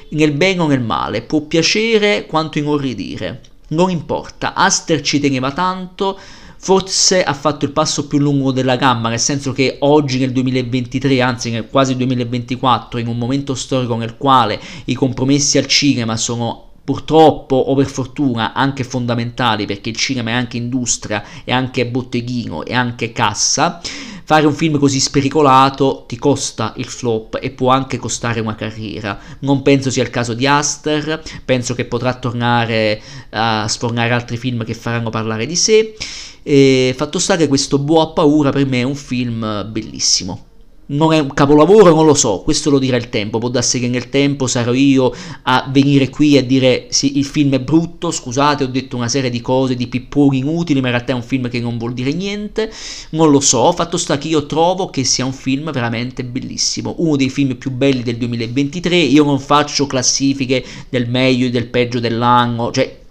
Speaker 1: nel bene o nel male, può piacere quanto inorridire, non importa, Aster ci teneva tanto, forse ha fatto il passo più lungo della gamma, nel senso che oggi nel 2023, anzi nel quasi 2024, in un momento storico nel quale i compromessi al cinema sono purtroppo o per fortuna anche fondamentali perché il cinema è anche industria, è anche botteghino, è anche cassa, fare un film così spericolato ti costa il flop e può anche costare una carriera. Non penso sia il caso di Aster, penso che potrà tornare a sfornare altri film che faranno parlare di sé. E fatto sta che questo Boa paura per me è un film bellissimo non è un capolavoro, non lo so, questo lo dirà il tempo, può darsi che nel tempo sarò io a venire qui a dire sì, il film è brutto, scusate, ho detto una serie di cose, di pipponi inutili, ma in realtà è un film che non vuol dire niente, non lo so, fatto sta che io trovo che sia un film veramente bellissimo, uno dei film più belli del 2023, io non faccio classifiche del meglio e del peggio dell'anno, cioè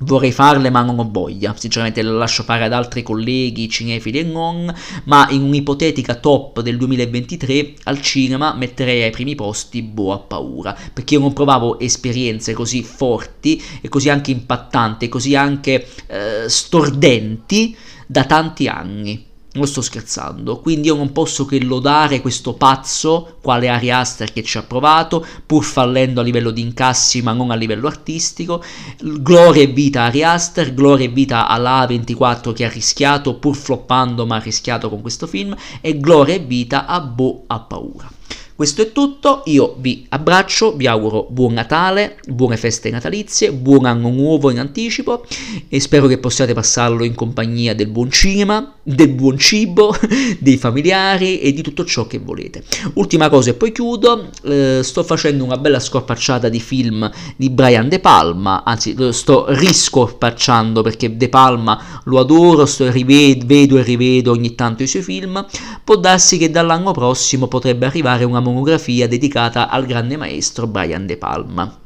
Speaker 1: Vorrei farle ma non ho voglia, sinceramente le lascio fare ad altri colleghi, cinefili e non, ma in un'ipotetica top del 2023 al cinema metterei ai primi posti Boa Paura, perché io non provavo esperienze così forti e così anche impattanti e così anche eh, stordenti da tanti anni. Non sto scherzando, quindi io non posso che lodare questo pazzo, quale Ari Aster che ci ha provato, pur fallendo a livello di incassi ma non a livello artistico. Gloria e vita a Ari Aster, gloria e vita alla A24 che ha rischiato, pur floppando ma ha rischiato con questo film, e gloria e vita a Bo ha paura. Questo è tutto, io vi abbraccio, vi auguro buon Natale, buone feste natalizie, buon anno nuovo in anticipo e spero che possiate passarlo in compagnia del buon cinema, del buon cibo, dei familiari e di tutto ciò che volete. Ultima cosa e poi chiudo, eh, sto facendo una bella scorpacciata di film di Brian De Palma, anzi lo sto riscorpacciando perché De Palma lo adoro, sto rivedo, vedo e rivedo ogni tanto i suoi film, può darsi che dall'anno prossimo potrebbe arrivare una monografia dedicata al grande maestro Brian De Palma.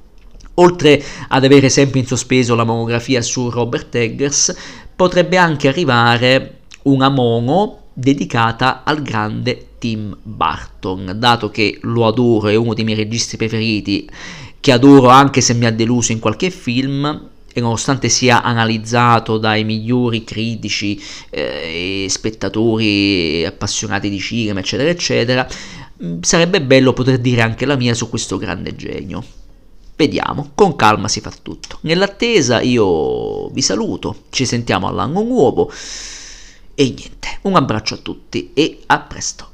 Speaker 1: Oltre ad avere sempre in sospeso la monografia su Robert Eggers, potrebbe anche arrivare una mono dedicata al grande Tim Burton, dato che lo adoro, è uno dei miei registi preferiti, che adoro anche se mi ha deluso in qualche film, e nonostante sia analizzato dai migliori critici eh, e spettatori appassionati di cinema, eccetera, eccetera, sarebbe bello poter dire anche la mia su questo grande genio. Vediamo, con calma si fa tutto. Nell'attesa io vi saluto, ci sentiamo all'anno nuovo e niente, un abbraccio a tutti e a presto.